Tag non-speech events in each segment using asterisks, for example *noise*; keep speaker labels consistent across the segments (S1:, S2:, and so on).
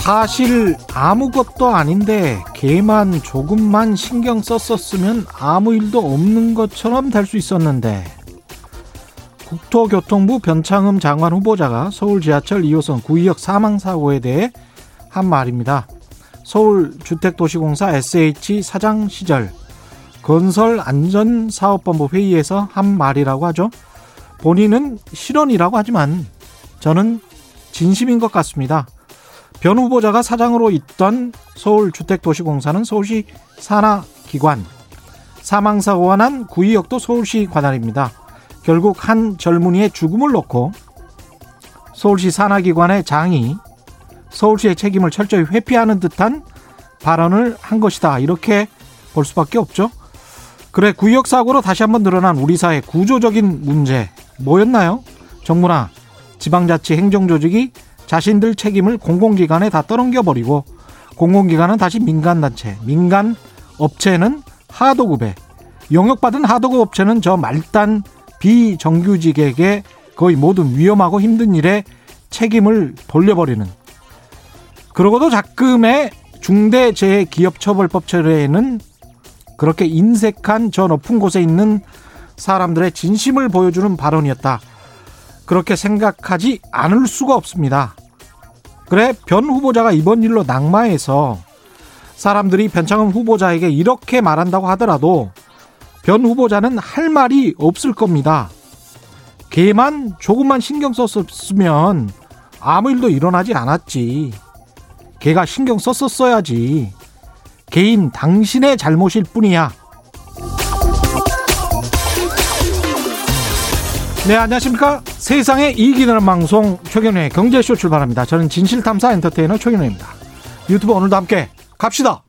S1: 네, 사실 아무것도 아닌데 개만 조금만 신경 썼었으면 아무 일도 없는 것처럼 될 수 있었는데 국토교통부 변창흠 장관 후보자가 서울 지하철 2호선 구의역 사망 사고에 대해 한 말입니다. 서울주택도시공사 SH 사장 시절 건설안전사업본부 회의에서 한 말이라고 하죠. 본인은 실언이라고 하지만 저는 진심인 것 같습니다. 변 후보자가 사장으로 있던 서울주택도시공사는 서울시 산하기관, 사망사고가 난 구의역도 서울시 관할입니다. 결국 한 젊은이의 죽음을 놓고 서울시 산하기관의 장이 서울시의 책임을 철저히 회피하는 듯한 발언을 한 것이다. 이렇게 볼 수밖에 없죠. 그래 구역 사고로 다시 한번 늘어난 우리 사회 구조적인 문제 뭐였나요? 정부나 지방자치 행정조직이 자신들 책임을 공공기관에 다 떠넘겨 버리고 공공기관은 다시 민간단체, 민간 업체는 하도급에 영역받은 하도급 업체는 저 말단 비정규직에게 거의 모든 위험하고 힘든 일에 책임을 돌려버리는 그러고도 자금의 중대재해기업처벌법 체례에는 그렇게 인색한 저 높은 곳에 있는 사람들의 진심을 보여주는 발언이었다. 그렇게 생각하지 않을 수가 없습니다. 그래, 변 후보자가 이번 일로 낙마해서 사람들이 변창흠 후보자에게 이렇게 말한다고 하더라도 변 후보자는 할 말이 없을 겁니다. 걔만 조금만 신경 썼으면 아무 일도 일어나지 않았지. 걔가 신경 썼었어야지. 개인 당신의 잘못일 뿐이야. 네, 안녕하십니까. 세상에 되는 방송 최경련의 경제쇼 출발합니다. 저는 진실탐사 엔터테이너 최경련입니다. 유튜브 오늘도 함께 갑시다.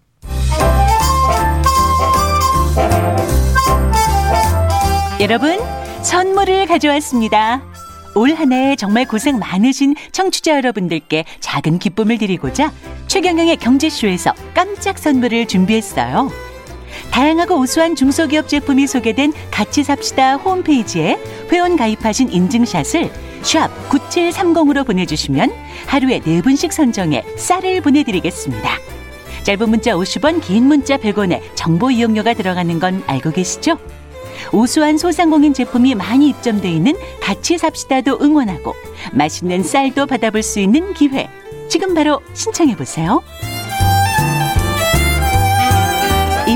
S2: 여러분, 선물을 가져왔습니다. 올 한 해 정말 고생 많으신 청취자 여러분들께 작은 기쁨을 드리고자 최경영의 경제쇼에서 깜짝 선물을 준비했어요. 다양하고 우수한 중소기업 제품이 소개된 같이 삽시다 홈페이지에 회원 가입하신 인증샷을 샵 9730으로 보내주시면 하루에 4분씩 선정해 쌀을 보내드리겠습니다. 짧은 문자 50원, 긴 문자 100원에 정보 이용료가 들어가는 건 알고 계시죠? 우수한 소상공인 제품이 많이 입점돼 있는 같이 삽시다도 응원하고 맛있는 쌀도 받아볼 수 있는 기회. 지금 바로 신청해 보세요.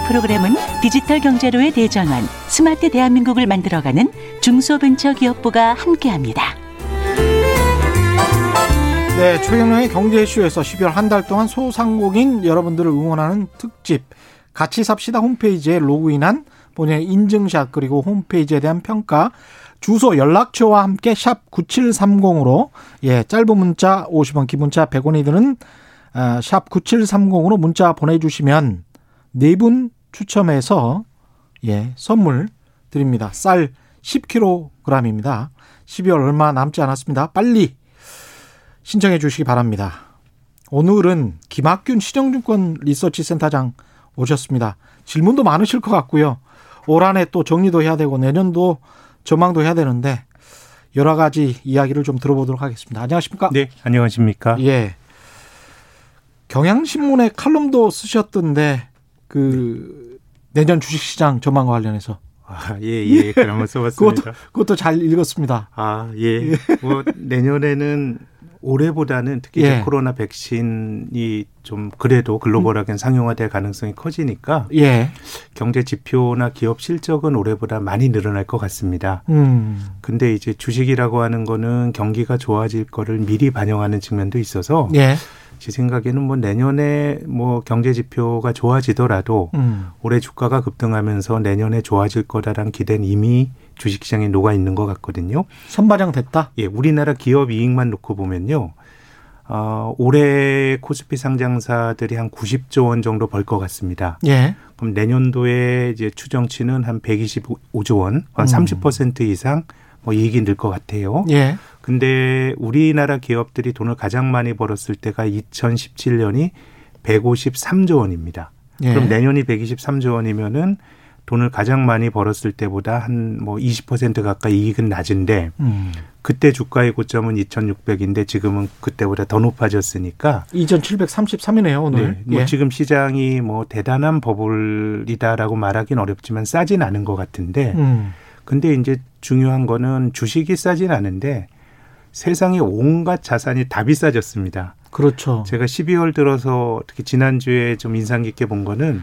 S2: 프로그램은 디지털 경제로의 대전환, 스마트 대한민국을 만들어가는 중소벤처기업부가 함께합니다.
S1: 네, 최경영의 경제쇼에서 12월 한 달 동안 소상공인 여러분들을 응원하는 특집. 같이 삽시다 홈페이지에 로그인한 본인의 인증샷 그리고 홈페이지에 대한 평가. 주소 연락처와 함께 샵 9730으로. 예 짧은 문자 50원 기본자 100원이 드는 아, 샵 9730으로 문자 보내 주시면 네 분 추첨해서 예 선물 드립니다. 쌀 10kg입니다. 12월 얼마 남지 않았습니다. 빨리 신청해 주시기 바랍니다. 오늘은 김학균 실용증권 리서치 센터장 오셨습니다. 질문도 많으실 것 같고요. 올 한 해 또 정리도 해야 되고 내년도 전망도 해야 되는데 여러 가지 이야기를 좀 들어보도록 하겠습니다. 안녕하십니까?
S3: 네, 안녕하십니까?
S1: 예. 경향신문에 칼럼도 쓰셨던데 그 내년 주식시장 전망과 관련해서
S3: 아, 예, 예. *laughs* 그러면 써봤습니다.
S1: 그것도, 그것도 잘 읽었습니다.
S3: 아, 예. 뭐, 내년에는 올해보다는 특히
S1: 예.
S3: 코로나 백신이 좀 그래도 글로벌하게 상용화될 가능성이 커지니까
S1: 예.
S3: 경제 지표나 기업 실적은 올해보다 많이 늘어날 것 같습니다.
S1: 음.
S3: 근데 이제 주식이라고 하는 거는 경기가 좋아질 거를 미리 반영하는 측면도 있어서
S1: 예.
S3: 제 생각에는 뭐 내년에 뭐 경제 지표가 좋아지더라도
S1: 음.
S3: 올해 주가가 급등하면서 내년에 좋아질 거다라는 기대는 이미 주식시장에 녹아 있는 것 같거든요.
S1: 선반영 됐다.
S3: 예, 우리나라 기업 이익만 놓고 보면요. 어, 올해 코스피 상장사들이 한 90조 원 정도 벌 것 같습니다.
S1: 예.
S3: 그럼 내년도에 이제 추정치는 한 125조 원, 한
S1: 음.
S3: 30% 이상 뭐 이익이 늘 것 같아요.
S1: 예.
S3: 근데 우리나라 기업들이 돈을 가장 많이 벌었을 때가 2017년이 153조 원입니다.
S1: 예.
S3: 그럼 내년이 123조 원이면은 돈을 가장 많이 벌었을 때보다 한 뭐 20% 가까이 이익은 낮은데
S1: 음.
S3: 그때 주가의 고점은 2,600인데 지금은 그때보다 더 높아졌으니까
S1: 2,733이네요 오늘.
S3: 네, 뭐
S1: 예.
S3: 지금 시장이 뭐 대단한 버블이다라고 말하기는 어렵지만 싸진 않은 것 같은데
S1: 음.
S3: 근데 이제 중요한 거는 주식이 싸진 않은데 세상에 온갖 자산이 다 비싸졌습니다.
S1: 그렇죠.
S3: 제가 12월 들어서 특히 지난주에 좀 인상 깊게 본 거는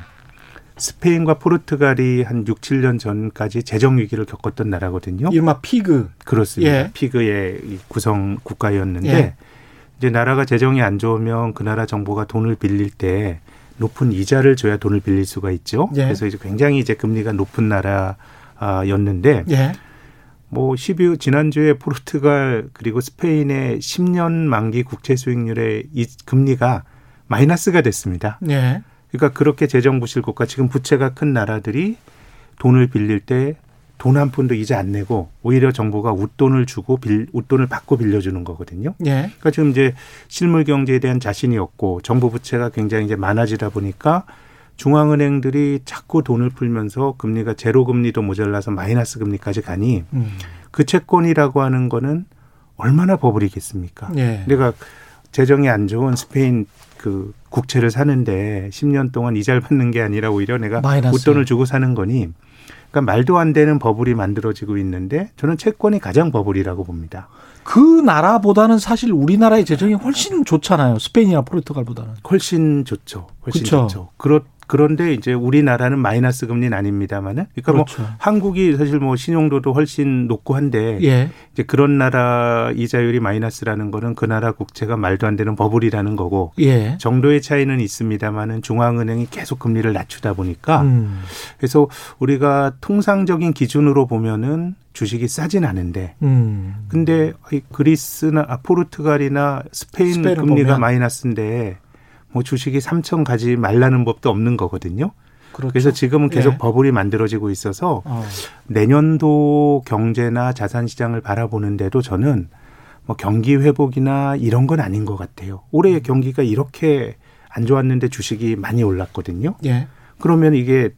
S3: 스페인과 포르투갈이 한 6, 7년 전까지 재정 위기를 겪었던 나라거든요.
S1: 이른바 피그.
S3: 그렇습니다.
S1: 예.
S3: 피그의 이 구성 국가였는데
S1: 예.
S3: 이제 나라가 재정이 안 좋으면 그 나라 정부가 돈을 빌릴 때 높은 이자를 줘야 돈을 빌릴 수가 있죠.
S1: 예.
S3: 그래서 이제 굉장히 이제 금리가 높은 나라였는데
S1: 예.
S3: 뭐 12월 지난주에 포르투갈 그리고 스페인의 10년 만기 국채 수익률의 이 금리가 마이너스가 됐습니다.
S1: 예.
S3: 그러니까 그렇게 재정 부실 국가 지금 부채가 큰 나라들이 돈을 빌릴 때 돈 한 푼도 이자 안 내고 오히려 정부가 웃돈을 주고 빌, 웃돈을 받고 빌려주는 거거든요.
S1: 예.
S3: 그러니까 지금 이제 실물 경제에 대한 자신이 없고 정부 부채가 굉장히 이제 많아지다 보니까 중앙은행들이 자꾸 돈을 풀면서 금리가 제로 금리도 모자라서 마이너스 금리까지 가니
S1: 음.
S3: 그 채권이라고 하는 거는 얼마나 버블이겠습니까?
S1: 예.
S3: 내가 재정이 안 좋은 스페인 그 국채를 사는데 10년 동안 이자를 받는 게 아니라 오히려 내가. 웃돈을 주고 사는 거니 그러니까 말도 안 되는 버블이 만들어지고 있는데 저는 채권이 가장 버블이라고 봅니다.
S1: 그 나라보다는 사실 우리나라의 재정이 훨씬 좋잖아요. 스페인이나 포르투갈보다는.
S3: 훨씬 좋죠. 훨씬
S1: 그쵸.
S3: 좋죠. 그렇 그런데 이제 우리나라는 마이너스 금리는 아닙니다만은 그러니까 뭐
S1: 그렇죠.
S3: 한국이 사실 뭐 신용도도 훨씬 높고 한데
S1: 예.
S3: 이제 그런 나라 이자율이 마이너스라는 거는 그 나라 국채가 말도 안 되는 버블이라는 거고
S1: 예.
S3: 정도의 차이는 있습니다만은 중앙은행이 계속 금리를 낮추다 보니까
S1: 음.
S3: 그래서 우리가 통상적인 기준으로 보면은 주식이 싸진 않은데
S1: 음.
S3: 근데 이 그리스나 아, 포르투갈이나 스페인 금리가
S1: 보면.
S3: 마이너스인데 뭐 주식이 3천 가지 말라는 법도 없는 거거든요.
S1: 그렇죠.
S3: 그래서 지금은 계속
S1: 예.
S3: 버블이 만들어지고 있어서
S1: 어.
S3: 내년도 경제나 자산 시장을 바라보는데도 저는 뭐 경기 회복이나 이런 건 아닌 것 같아요. 올해 경기가 이렇게 안 좋았는데 주식이 많이 올랐거든요.
S1: 예.
S3: 그러면 이게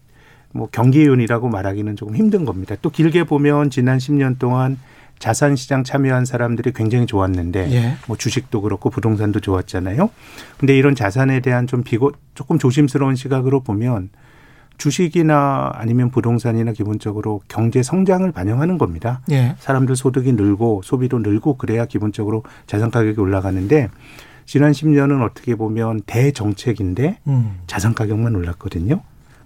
S3: 뭐 경기운이라고 말하기는 조금 힘든 겁니다. 또 길게 보면 지난 10년 동안 자산 시장 참여한 사람들이 굉장히 좋았는데
S1: 예.
S3: 뭐 주식도 그렇고 부동산도 좋았잖아요. 근데 이런 자산에 대한 좀 비고 조금 조심스러운 시각으로 보면 주식이나 아니면 부동산이나 기본적으로 경제 성장을 반영하는 겁니다.
S1: 예.
S3: 사람들 소득이 늘고 소비도 늘고 그래야 기본적으로 자산 가격이 올라가는데 지난 10년은 어떻게 보면 대정책인데
S1: 음.
S3: 자산 가격만 올랐거든요.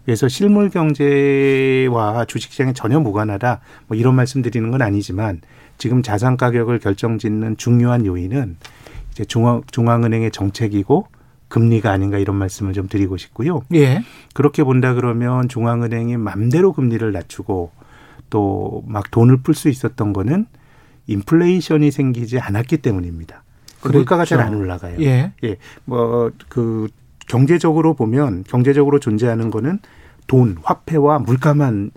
S3: 그래서 실물 경제와 주식시장이 전혀 무관하다. 뭐 이런 말씀 드리는 건 아니지만 지금 자산 가격을 결정짓는 중요한 요인은 이제 중앙 중앙은행의 정책이고 금리가 아닌가 이런 말씀을 좀 드리고 싶고요.
S1: 예.
S3: 그렇게 본다 그러면 중앙은행이 맘대로 금리를 낮추고 또 막 돈을 풀 수 있었던 거는 인플레이션이 생기지 않았기 때문입니다.
S1: 그렇죠.
S3: 물가가 잘 안 올라가요.
S1: 예.
S3: 예, 뭐 그 경제적으로 보면 경제적으로 존재하는 거는 돈, 화폐와 물가만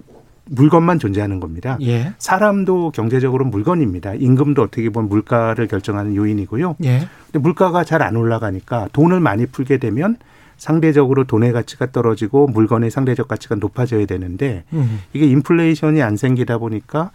S3: 물건만 존재하는 겁니다.
S1: 예.
S3: 사람도 경제적으로 물건입니다. 임금도 어떻게 보면 물가를 결정하는 요인이고요.
S1: 예.
S3: 근데 물가가 잘 안 올라가니까 돈을 많이 풀게 되면 상대적으로 돈의 가치가 떨어지고 물건의 상대적 가치가 높아져야 되는데
S1: 음.
S3: 이게 인플레이션이 안 생기다 보니까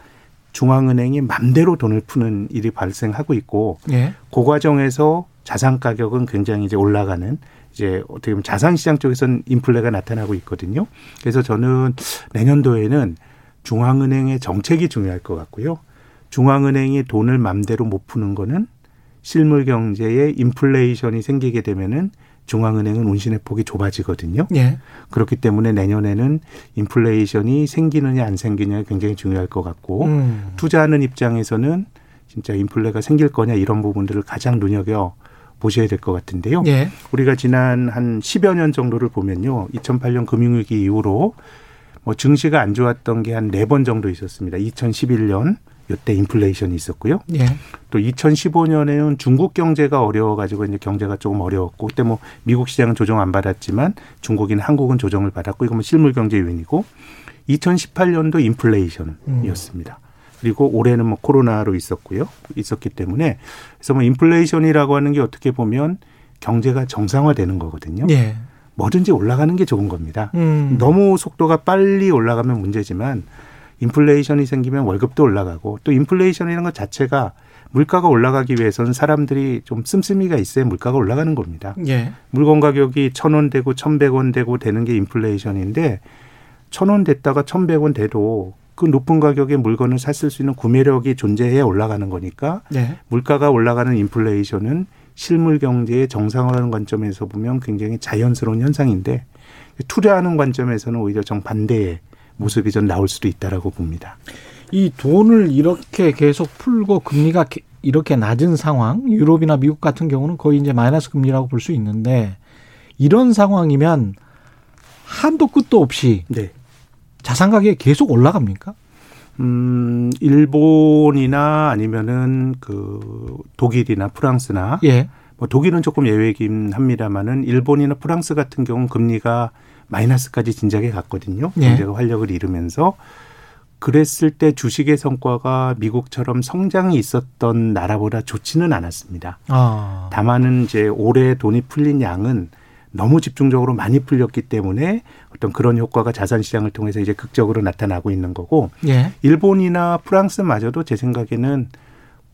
S3: 중앙은행이 맘대로 돈을 푸는 일이 발생하고 있고
S1: 예.
S3: 그 과정에서 자산 가격은 굉장히 이제 올라가는 이제 어떻게 보면 자산 시장 쪽에서는 인플레가 나타나고 있거든요. 그래서 저는 내년도에는 중앙은행의 정책이 중요할 것 같고요. 중앙은행이 돈을 맘대로 못 푸는 거는 실물 경제에 인플레이션이 생기게 되면은 중앙은행은 운신의 폭이 좁아지거든요.
S1: 예.
S3: 그렇기 때문에 내년에는 인플레이션이 생기느냐 안 생기느냐 굉장히 중요할 것 같고
S1: 음.
S3: 투자하는 입장에서는 진짜 인플레가 생길 거냐 이런 부분들을 가장 눈여겨 보셔야 될 것 같은데요.
S1: 예.
S3: 우리가 지난 한 10여 년 정도를 보면요. 2008년 금융위기 이후로 뭐 증시가 안 좋았던 게 한 네 번 정도 있었습니다. 2011년 요때 인플레이션이 있었고요.
S1: 예.
S3: 또 2015년에는 중국 경제가 어려워가지고 이제 경제가 조금 어려웠고 그때 뭐 미국 시장은 조정 안 받았지만 중국인 한국은 조정을 받았고 이건 뭐 실물 경제 요인이고 2018년도 인플레이션이었습니다. 그리고 올해는 뭐 코로나로 있었고요. 있었기 때문에 그래서 뭐 인플레이션이라고 하는 게 어떻게 보면 경제가 정상화되는 거거든요.
S1: 예.
S3: 뭐든지 올라가는 게 좋은 겁니다.
S1: 음.
S3: 너무 속도가 빨리 올라가면 문제지만 인플레이션이 생기면 월급도 올라가고 또 인플레이션이라는 것 자체가 물가가 올라가기 위해서는 사람들이 좀 씀씀이가 있어야 물가가 올라가는 겁니다.
S1: 예.
S3: 물건 가격이 천 원 되고 천백 원 되고 되는 게 인플레이션인데 천 원 됐다가 천백 원 돼도 그 높은 가격의 물건을 샀을 수 있는 구매력이 존재해야 올라가는 거니까
S1: 예.
S3: 물가가 올라가는 인플레이션은 실물 경제의 정상화라는 관점에서 보면 굉장히 자연스러운 현상인데 투자하는 관점에서는 오히려 정반대의 모습이 좀 나올 수도 있다라고 봅니다.
S1: 이 돈을 이렇게 계속 풀고 금리가 게- 이렇게 낮은 상황, 유럽이나 미국 같은 경우는 거의 이제 마이너스 금리라고 볼 수 있는데 이런 상황이면 한도 끝도 없이
S3: 네.
S1: 자산 가격이 계속 올라갑니까?
S3: 음, 일본이나 아니면은 그 독일이나 프랑스나
S1: 예.
S3: 뭐 독일은 조금 예외긴 합니다만은 일본이나 프랑스 같은 경우는 금리가 마이너스까지 진작에 갔거든요.
S1: 예.
S3: 경제가 활력을 잃으면서 그랬을 때 주식의 성과가 미국처럼 성장이 있었던 나라보다 좋지는 않았습니다.
S1: 아.
S3: 다만은 이제 올해 돈이 풀린 양은 너무 집중적으로 많이 풀렸기 때문에 어떤 그런 효과가 자산 시장을 통해서 이제 극적으로 나타나고 있는 거고
S1: 예.
S3: 일본이나 프랑스마저도 제 생각에는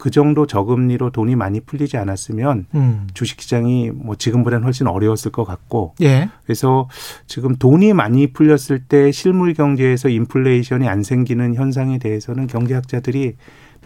S3: 그 정도 저금리로 돈이 많이 풀리지 않았으면
S1: 음.
S3: 주식시장이 뭐 지금보다는 훨씬 어려웠을 것 같고
S1: 예.
S3: 그래서 지금 돈이 많이 풀렸을 때 실물 경제에서 인플레이션이 안 생기는 현상에 대해서는 경제학자들이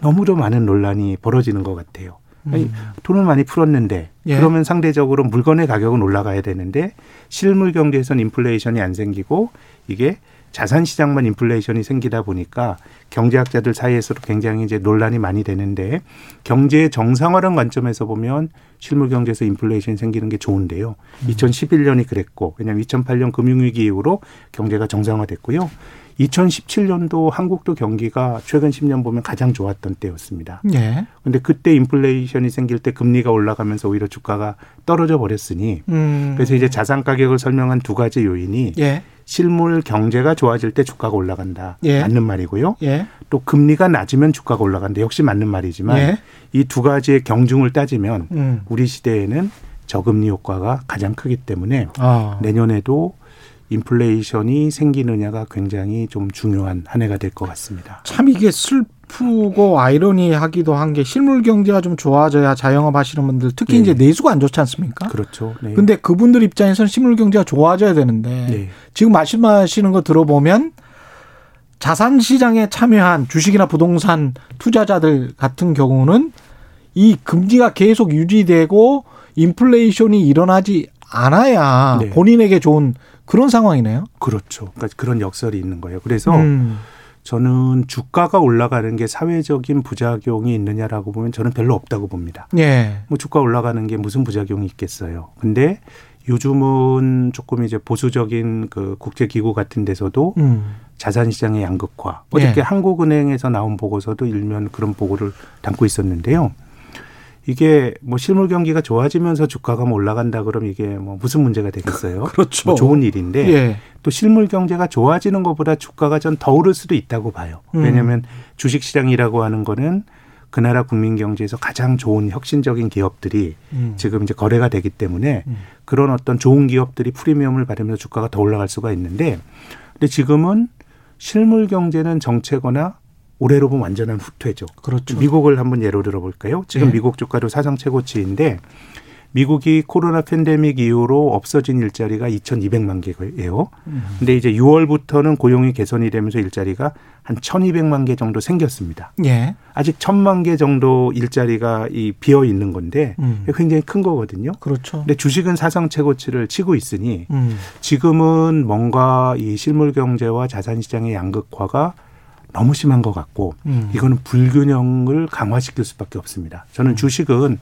S3: 너무도 많은 논란이 벌어지는 것 같아요. 아니, 돈을 많이 풀었는데
S1: 예.
S3: 그러면 상대적으로 물건의 가격은 올라가야 되는데 실물 경제에서는 인플레이션이 안 생기고 이게 자산 시장만 인플레이션이 생기다 보니까 경제학자들 사이에서도 굉장히 이제 논란이 많이 되는데 경제의 정상화라는 관점에서 보면 실물 경제에서 인플레이션이 생기는 게 좋은데요. 2011년이 그랬고 왜냐하면 2008년 금융위기 이후로 경제가 정상화됐고요. 2017년도 한국도 경기가 최근 10년 보면 가장 좋았던 때였습니다.
S1: 예.
S3: 근데 그때 인플레이션이 생길 때 금리가 올라가면서 오히려 주가가 떨어져 버렸으니
S1: 음.
S3: 그래서 이제 자산 가격을 설명한 두 가지 요인이
S1: 예.
S3: 실물 경제가 좋아질 때 주가가 올라간다.
S1: 예.
S3: 맞는 말이고요.
S1: 예.
S3: 또 금리가 낮으면 주가가 올라간다. 역시 맞는 말이지만
S1: 예.
S3: 이두 가지의 경중을 따지면
S1: 음.
S3: 우리 시대에는 저금리 효과가 가장 크기 때문에
S1: 아.
S3: 내년에도 인플레이션이 생기느냐가 굉장히 좀 중요한 한 해가 될 것 같습니다.
S1: 참 이게 슬프고 아이러니하기도 한 게 실물 경제가 좀 좋아져야 자영업 하시는 분들 특히
S3: 네.
S1: 이제 내수가 안 좋지 않습니까?
S3: 그렇죠. 네.
S1: 근데 그분들 입장에서는 실물 경제가 좋아져야 되는데
S3: 네.
S1: 지금 말씀하시는 거 들어보면 자산 시장에 참여한 주식이나 부동산 투자자들 같은 경우는 이 금리가 계속 유지되고 인플레이션이 일어나지 않아야
S3: 네.
S1: 본인에게 좋은 그런 상황이네요.
S3: 그렇죠. 그러니까 그런 역설이 있는 거예요. 그래서
S1: 음.
S3: 저는 주가가 올라가는 게 사회적인 부작용이 있느냐라고 보면 저는 별로 없다고 봅니다.
S1: 예.
S3: 뭐 주가 올라가는 게 무슨 부작용이 있겠어요. 근데 요즘은 조금 이제 보수적인 그 국제기구 같은 데서도
S1: 음.
S3: 자산시장의 양극화. 어저께
S1: 예.
S3: 한국은행에서 나온 보고서도 일면 그런 보고를 담고 있었는데요. 이게 뭐 실물 경기가 좋아지면서 주가가 뭐 올라간다 그러면 이게 뭐 무슨 문제가 되겠어요?
S1: 그렇죠.
S3: 뭐 좋은 일인데
S1: 예.
S3: 또 실물 경제가 좋아지는 것보다 주가가 전 더 오를 수도 있다고 봐요.
S1: 음.
S3: 왜냐하면 주식 시장이라고 하는 거는 그 나라 국민 경제에서 가장 좋은 혁신적인 기업들이
S1: 음.
S3: 지금 이제 거래가 되기 때문에
S1: 음.
S3: 그런 어떤 좋은 기업들이 프리미엄을 받으면서 주가가 더 올라갈 수가 있는데 근데 지금은 실물 경제는 정체거나 올해로 보면 완전한 후퇴죠.
S1: 그렇죠.
S3: 미국을 한번 예로 들어볼까요? 지금
S1: 예.
S3: 미국 주가도 사상 최고치인데 미국이 코로나 팬데믹 이후로 없어진 일자리가 2,200만 개예요.
S1: 음.
S3: 근데 이제 6월부터는 고용이 개선이 되면서 일자리가 한 1,200만 개 정도 생겼습니다.
S1: 예.
S3: 아직 1,000만 개 정도 일자리가 이 비어 있는 건데
S1: 음.
S3: 굉장히 큰 거거든요.
S1: 그렇죠.
S3: 근데 주식은 사상 최고치를 치고 있으니
S1: 음.
S3: 지금은 뭔가 이 실물 경제와 자산 시장의 양극화가 너무 심한 것 같고
S1: 음.
S3: 이거는 불균형을 강화시킬 수밖에 없습니다. 저는 주식은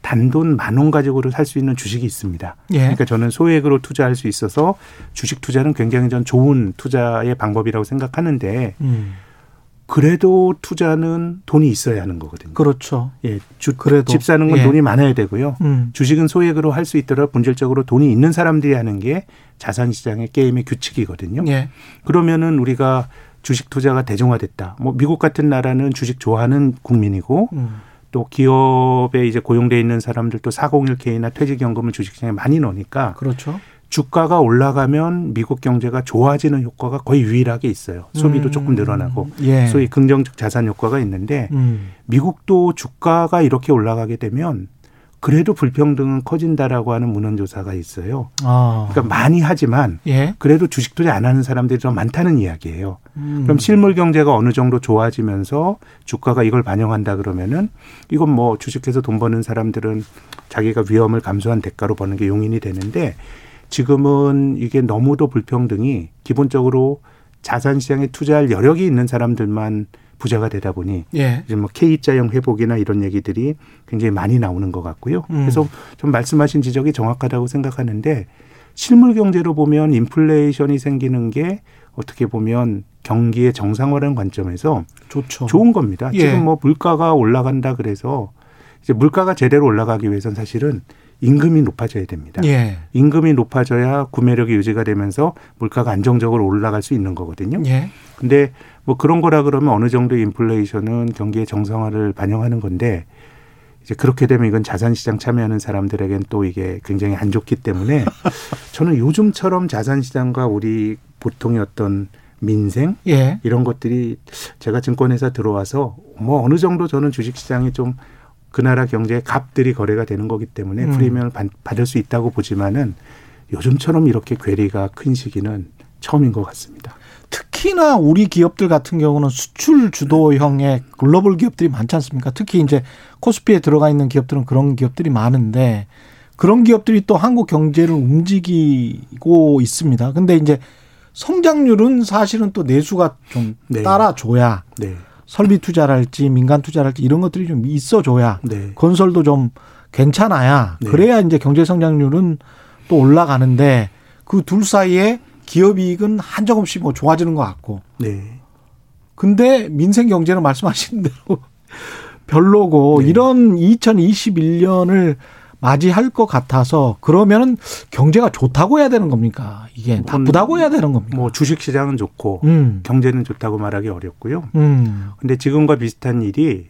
S3: 단돈 만 원 가지고도 살수 있는 주식이 있습니다.
S1: 예.
S3: 그러니까 저는 소액으로 투자할 수 있어서 주식 투자는 굉장히 전 좋은 투자의 방법이라고 생각하는데
S1: 음.
S3: 그래도 투자는 돈이 있어야 하는 거거든요.
S1: 그렇죠.
S3: 예, 주,
S1: 그래도.
S3: 집 사는 건
S1: 예.
S3: 돈이 많아야 되고요.
S1: 음.
S3: 주식은 소액으로 할 수 있더라도 본질적으로 돈이 있는 사람들이 하는 게 자산 시장의 게임의 규칙이거든요.
S1: 예.
S3: 그러면은 우리가 주식 투자가 대중화됐다. 뭐 미국 같은 나라는 주식 좋아하는 국민이고
S1: 음.
S3: 또 기업에 이제 고용돼 있는 사람들도 401k나 퇴직연금을 주식시장에 많이 넣으니까
S1: 그렇죠.
S3: 주가가 올라가면 미국 경제가 좋아지는 효과가 거의 유일하게 있어요. 소비도
S1: 음.
S3: 조금 늘어나고
S1: 예.
S3: 소위 긍정적 자산 효과가 있는데
S1: 음.
S3: 미국도 주가가 이렇게 올라가게 되면 그래도 불평등은 커진다라고 하는 문헌조사가 있어요.
S1: 아.
S3: 그러니까 많이 하지만
S1: 예.
S3: 그래도 주식 투자 안 하는 사람들이 더 많다는 이야기예요.
S1: 음.
S3: 그럼 실물 경제가 어느 정도 좋아지면서 주가가 이걸 반영한다 그러면은 이건 뭐 주식해서 돈 버는 사람들은 자기가 위험을 감수한 대가로 버는 게 용인이 되는데 지금은 이게 너무도 불평등이 기본적으로 자산 시장에 투자할 여력이 있는 사람들만 부자가 되다 보니
S1: 예.
S3: 이제 뭐 K자형 회복이나 이런 얘기들이 굉장히 많이 나오는 것 같고요.
S1: 음.
S3: 그래서 좀 말씀하신 지적이 정확하다고 생각하는데 실물 경제로 보면 인플레이션이 생기는 게 어떻게 보면 경기의 정상화라는 관점에서
S1: 좋죠.
S3: 좋은 겁니다.
S1: 예.
S3: 지금 뭐 물가가 올라간다 그래서 이제 물가가 제대로 올라가기 위해서는 사실은 임금이 높아져야 됩니다.
S1: 예.
S3: 임금이 높아져야 구매력이 유지가 되면서 물가가 안정적으로 올라갈 수 있는 거거든요.
S1: 예.
S3: 근데 뭐 그런 거라 그러면 어느 정도 인플레이션은 경기의 정상화를 반영하는 건데 이제 그렇게 되면 이건 자산시장 참여하는 사람들에겐 또 이게 굉장히 안 좋기 때문에 *laughs* 저는 요즘처럼 자산시장과 우리 보통의 어떤 민생
S1: 예.
S3: 이런 것들이 제가 증권회사 들어와서 뭐 어느 정도 저는 주식시장이 좀 그 나라 경제의 값들이 거래가 되는 거기 때문에
S1: 음.
S3: 프리미엄을 받- 받을 수 있다고 보지만은 요즘처럼 이렇게 괴리가 큰 시기는 처음인 것 같습니다.
S1: 특히나 우리 기업들 같은 경우는 수출 주도형의 글로벌 기업들이 많지 않습니까? 특히 이제 코스피에 들어가 있는 기업들은 그런 기업들이 많은데 그런 기업들이 또 한국 경제를 움직이고 있습니다. 근데 이제 성장률은 사실은 또 내수가 좀
S3: 네.
S1: 따라줘야
S3: 네.
S1: 설비 투자랄지 민간 투자랄지 이런 것들이 좀 있어줘야
S3: 네.
S1: 건설도 좀 괜찮아야
S3: 네.
S1: 그래야 이제 경제 성장률은 또 올라가는데 그 둘 사이에 기업 이익은 한정없이 뭐 좋아지는 것 같고
S3: 네.
S1: 근데 민생 경제는 말씀하신 *laughs* 대로 별로고
S3: 네.
S1: 이런 2021년을 맞이할 것 같아서 그러면은 경제가 좋다고 해야 되는 겁니까? 이게 나쁘다고 해야 되는 겁니까?
S3: 뭐 주식 시장은 좋고
S1: 음.
S3: 경제는 좋다고 말하기 어렵고요.
S1: 음.
S3: 근데 지금과 비슷한 일이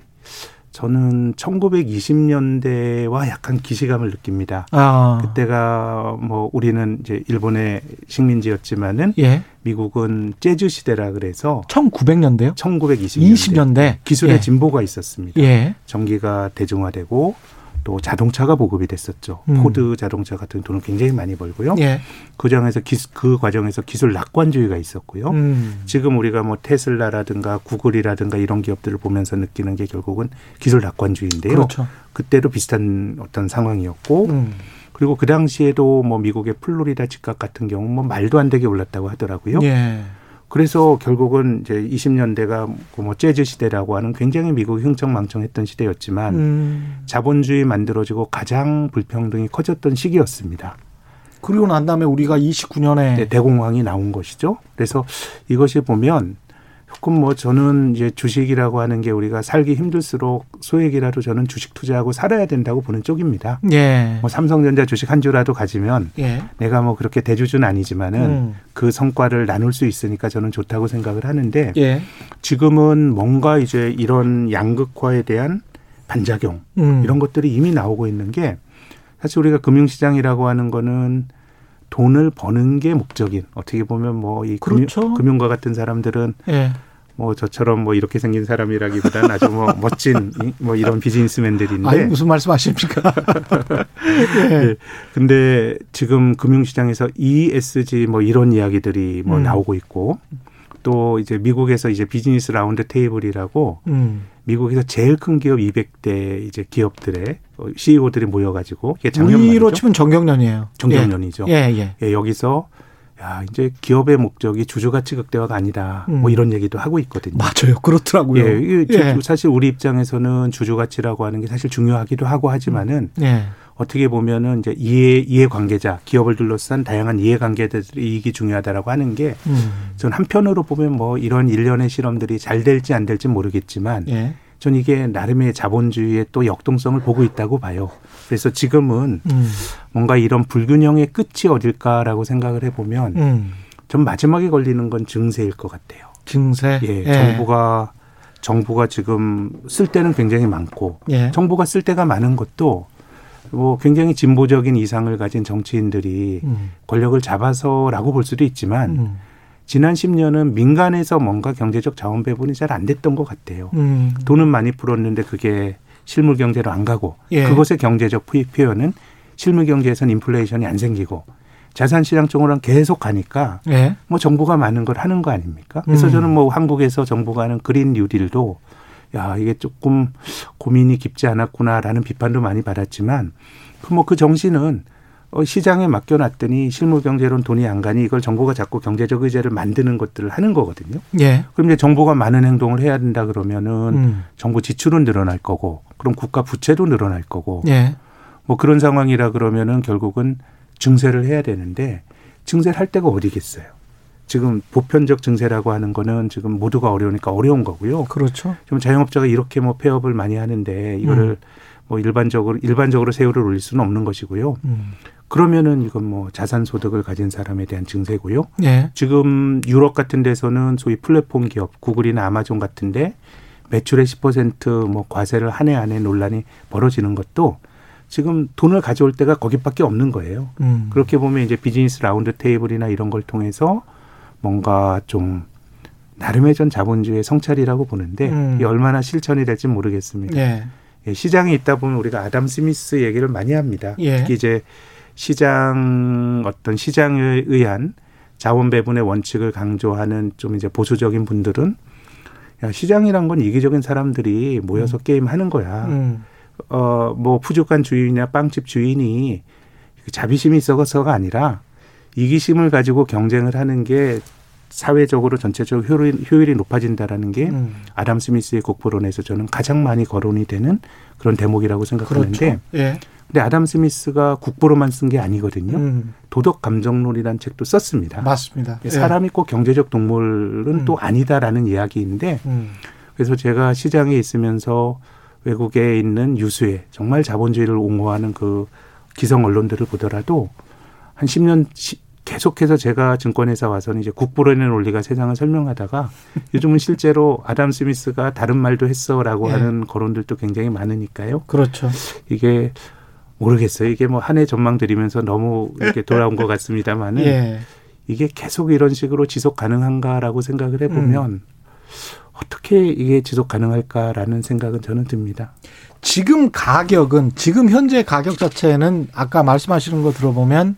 S3: 저는 1920년대와 약간 기시감을 느낍니다.
S1: 아.
S3: 그때가 뭐 우리는 이제 일본의 식민지였지만은
S1: 예.
S3: 미국은 재즈 시대라 그래서
S1: 1900년대요?
S3: 1920년대
S1: 20년대
S3: 기술의
S1: 예.
S3: 진보가 있었습니다.
S1: 예.
S3: 전기가 대중화되고 또 자동차가 보급이 됐었죠.
S1: 음.
S3: 포드 자동차 같은 돈을 굉장히 많이 벌고요.
S1: 예.
S3: 그 장에서 기술, 그 과정에서 기술 낙관주의가 있었고요.
S1: 음.
S3: 지금 우리가 뭐 테슬라라든가 구글이라든가 이런 기업들을 보면서 느끼는 게 결국은 기술 낙관주의인데요.
S1: 그렇죠.
S3: 그때도 비슷한 어떤 상황이었고
S1: 음.
S3: 그리고 그 당시에도 뭐 미국의 플로리다 집값 같은 경우 뭐 말도 안 되게 올랐다고 하더라고요.
S1: 예.
S3: 그래서 결국은 이제 20년대가 뭐 재즈 시대라고 하는 굉장히 미국이 흥청망청했던 시대였지만
S1: 음.
S3: 자본주의 만들어지고 가장 불평등이 커졌던 시기였습니다.
S1: 그리고 난 다음에 우리가 29년에
S3: 네, 대공황이 나온 것이죠. 그래서 이것이 보면 조금 뭐 저는 이제 주식이라고 하는 게 우리가 살기 힘들수록 소액이라도 저는 주식 투자하고 살아야 된다고 보는 쪽입니다.
S1: 예.
S3: 뭐 삼성전자 주식 한 주라도 가지면
S1: 예.
S3: 내가 뭐 그렇게 대주주는 아니지만은
S1: 음.
S3: 그 성과를 나눌 수 있으니까 저는 좋다고 생각을 하는데
S1: 예.
S3: 지금은 뭔가 이제 이런 양극화에 대한 반작용
S1: 음.
S3: 이런 것들이 이미 나오고 있는 게 사실 우리가 금융시장이라고 하는 거는 돈을 버는 게 목적인 어떻게 보면 뭐이
S1: 그렇죠.
S3: 금융, 과 같은 사람들은
S1: 예.
S3: 뭐 저처럼 뭐 이렇게 생긴 사람이라기보다는 아주 뭐 *laughs* 멋진 이- 뭐 이런 비즈니스맨들인데
S1: 아니 무슨 말씀하십니까? *laughs* 예.
S3: 네. 근데 지금 금융시장에서 ESG 뭐 이런 이야기들이 뭐
S1: 음.
S3: 나오고 있고 또 이제 미국에서 이제 비즈니스 라운드 테이블이라고
S1: 음.
S3: 미국에서 제일 큰 기업 200대 이제 기업들의 CEO들이 모여가지고 이게 작년
S1: 우리로. 치면 정경련이에요.
S3: 정경련이죠.
S1: 예, 예.
S3: 예, 여기서 야 이제 기업의 목적이 주주 가치 극대화가 아니다.
S1: 음.
S3: 뭐 이런 얘기도 하고 있거든요.
S1: 맞아요. 그렇더라고요.
S3: 예,
S1: 예.
S3: 사실 우리 입장에서는 주주 가치라고 하는 게 사실 중요하기도 하고 하지만은
S1: 예.
S3: 어떻게 보면은 이제 이해 이해 관계자 기업을 둘러싼 다양한 이해 관계자들의 이익이 중요하다라고 하는 게
S1: 음.
S3: 전 한편으로 보면 뭐 이런 일련의 실험들이 잘 될지 안 될지 모르겠지만
S1: 예.
S3: 전 이게 나름의 자본주의의 또 역동성을 보고 있다고 봐요. 그래서 지금은
S1: 음.
S3: 뭔가 이런 불균형의 끝이 어딜까라고 생각을 해보면
S1: 음.
S3: 전 마지막에 걸리는 건 증세일 것 같아요.
S1: 증세.
S3: 예, 정부가 정부가 지금 쓸 때는 굉장히 많고
S1: 예.
S3: 정부가 쓸 때가 많은 것도 뭐 굉장히 진보적인 이상을 가진 정치인들이
S1: 음.
S3: 권력을 잡아서라고 볼 수도 있지만
S1: 음.
S3: 지난 10년은 민간에서 뭔가 경제적 자원 배분이 잘 안 됐던 것 같아요.
S1: 음.
S3: 돈은 많이 풀었는데 그게 실물 경제로 안 가고
S1: 예.
S3: 그것의 경제적 표- 표현은 실물 경제에서는 인플레이션이 안 생기고 자산 시장 쪽으로는 계속 가니까
S1: 예.
S3: 뭐 정부가 많은 걸 하는 거 아닙니까? 그래서
S1: 음.
S3: 저는 뭐 한국에서 정부가 하는 그린 뉴딜도 야 이게 조금 고민이 깊지 않았구나라는 비판도 많이 받았지만 그뭐그 정신은 어, 시장에 맡겨놨더니 실물 경제로는 돈이 안 가니 이걸 정부가 자꾸 경제적 의제를 만드는 것들을 하는 거거든요.
S1: 예.
S3: 그럼 이제 정부가 많은 행동을 해야 된다 그러면은
S1: 음.
S3: 정부 지출은 늘어날 거고 그럼 국가 부채도 늘어날 거고
S1: 예.
S3: 뭐 그런 상황이라 그러면은 결국은 증세를 해야 되는데 증세를 할 데가 어디겠어요. 지금 보편적 증세라고 하는 거는 지금 모두가 어려우니까 어려운 거고요.
S1: 그렇죠.
S3: 지금 자영업자가 이렇게 뭐 폐업을 많이 하는데 이거를
S1: 음.
S3: 뭐 일반적으로 일반적으로 세율을 올릴 수는 없는 것이고요.
S1: 음.
S3: 그러면은 이건 뭐 자산 소득을 가진 사람에 대한 증세고요.
S1: 예.
S3: 지금 유럽 같은 데서는 소위 플랫폼 기업 구글이나 아마존 같은데 매출의 10%뭐 과세를 한 해 안에 논란이 벌어지는 것도 지금 돈을 가져올 때가 거기밖에 없는 거예요.
S1: 음.
S3: 그렇게 보면 이제 비즈니스 라운드 테이블이나 이런 걸 통해서 뭔가 좀 나름의 전 자본주의의 성찰이라고 보는데
S1: 음.
S3: 이게 얼마나 실천이 될지 모르겠습니다.
S1: 예.
S3: 예, 시장에 있다 보면 우리가 아담 스미스 얘기를 많이 합니다.
S1: 예.
S3: 특히 이제 시장 어떤 시장에 의한 자원 배분의 원칙을 강조하는 좀 이제 보수적인 분들은 야, 시장이란 건 이기적인 사람들이 모여서 게임 하는 거야.
S1: 음.
S3: 어, 뭐 푸주간 주인이나 빵집 주인이 자비심이 있어서가 아니라 이기심을 가지고 경쟁을 하는 게 사회적으로 전체적으로 효율이, 효율이 높아진다라는 게
S1: 음.
S3: 아담 스미스의 국부론에서 저는 가장 많이 거론이 되는 그런 대목이라고 생각하는데
S1: 그렇죠. 예.
S3: 근데 아담 스미스가 국부로만 쓴 게 아니거든요.
S1: 음.
S3: 도덕 감정론이라는 책도 썼습니다.
S1: 맞습니다. 예.
S3: 사람이 꼭 경제적 동물은
S1: 음.
S3: 또 아니다라는 이야기인데
S1: 음.
S3: 그래서 제가 시장에 있으면서 외국에 있는 유수의 정말 자본주의를 옹호하는 그 기성 언론들을 보더라도 한 10년 계속해서 제가 증권회사 와서는 이제 국부론의 논리가 세상을 설명하다가 *laughs* 요즘은 실제로 아담 스미스가 다른 말도 했어라고
S1: 예.
S3: 하는 거론들도 굉장히 많으니까요.
S1: 그렇죠.
S3: 이게 모르겠어요. 이게 뭐 한 해 전망 드리면서 너무 이렇게 돌아온 것 같습니다만은
S1: 예.
S3: 이게 계속 이런 식으로 지속 가능한가라고 생각을 해보면
S1: 음.
S3: 어떻게 이게 지속 가능할까라는 생각은 저는 듭니다.
S1: 지금 가격은 지금 현재 가격 자체는 아까 말씀하시는 거 들어보면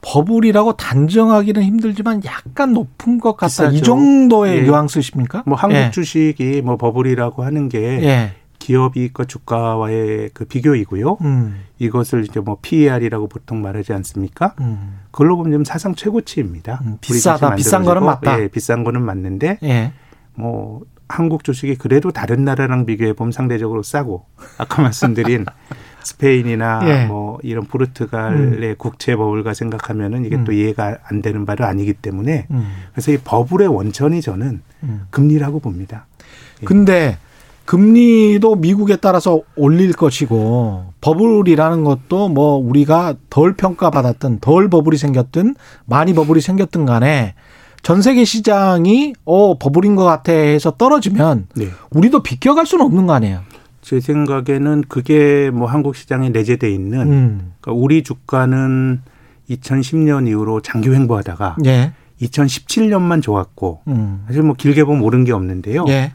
S1: 버블이라고 단정하기는 힘들지만 약간 높은 것 같다. 이
S3: 비싸죠.
S1: 정도의
S3: 예.
S1: 뉘앙스십니까?
S3: 뭐 한국
S1: 예.
S3: 주식이 뭐 버블이라고 하는 게
S1: 예.
S3: 기업 이익과 주가와의 그 비교이고요.
S1: 음.
S3: 이것을 이제 뭐 PER이라고 보통 말하지 않습니까?
S1: 음.
S3: 그걸로 보면 사상 최고치입니다.
S1: 음, 비싸다. 비싼 거는 맞다.
S3: 예, 비싼 거는 맞는데
S1: 예.
S3: 뭐 한국 주식이 그래도 다른 나라랑 비교해 보면 상대적으로 싸고 아까 *laughs* 말씀드린 스페인이나
S1: 예.
S3: 뭐 이런 포르투갈의 국채 버블과 생각하면은 이게
S1: 음.
S3: 또 이해가 안 되는 바도 아니기 때문에
S1: 음.
S3: 그래서 이 버블의 원천이 저는
S1: 음.
S3: 금리라고 봅니다. 예.
S1: 근데 금리도 미국에 따라서 올릴 것이고 버블이라는 것도 뭐 우리가 덜 평가받았든 덜 버블이 생겼든 많이 버블이 생겼든 간에 전 세계 시장이 어 버블인 것 같아 해서 떨어지면
S3: 네.
S1: 우리도 비껴갈 수는 없는 거 아니에요.
S3: 제 생각에는 그게 뭐 한국 시장에 내재돼 있는
S1: 음.
S3: 그러니까 우리 주가는 2010년 이후로 장기 횡보하다가
S1: 예.
S3: 2017년만 좋았고
S1: 음.
S3: 사실 뭐 길게 보면 오른 게 없는데요.
S1: 예.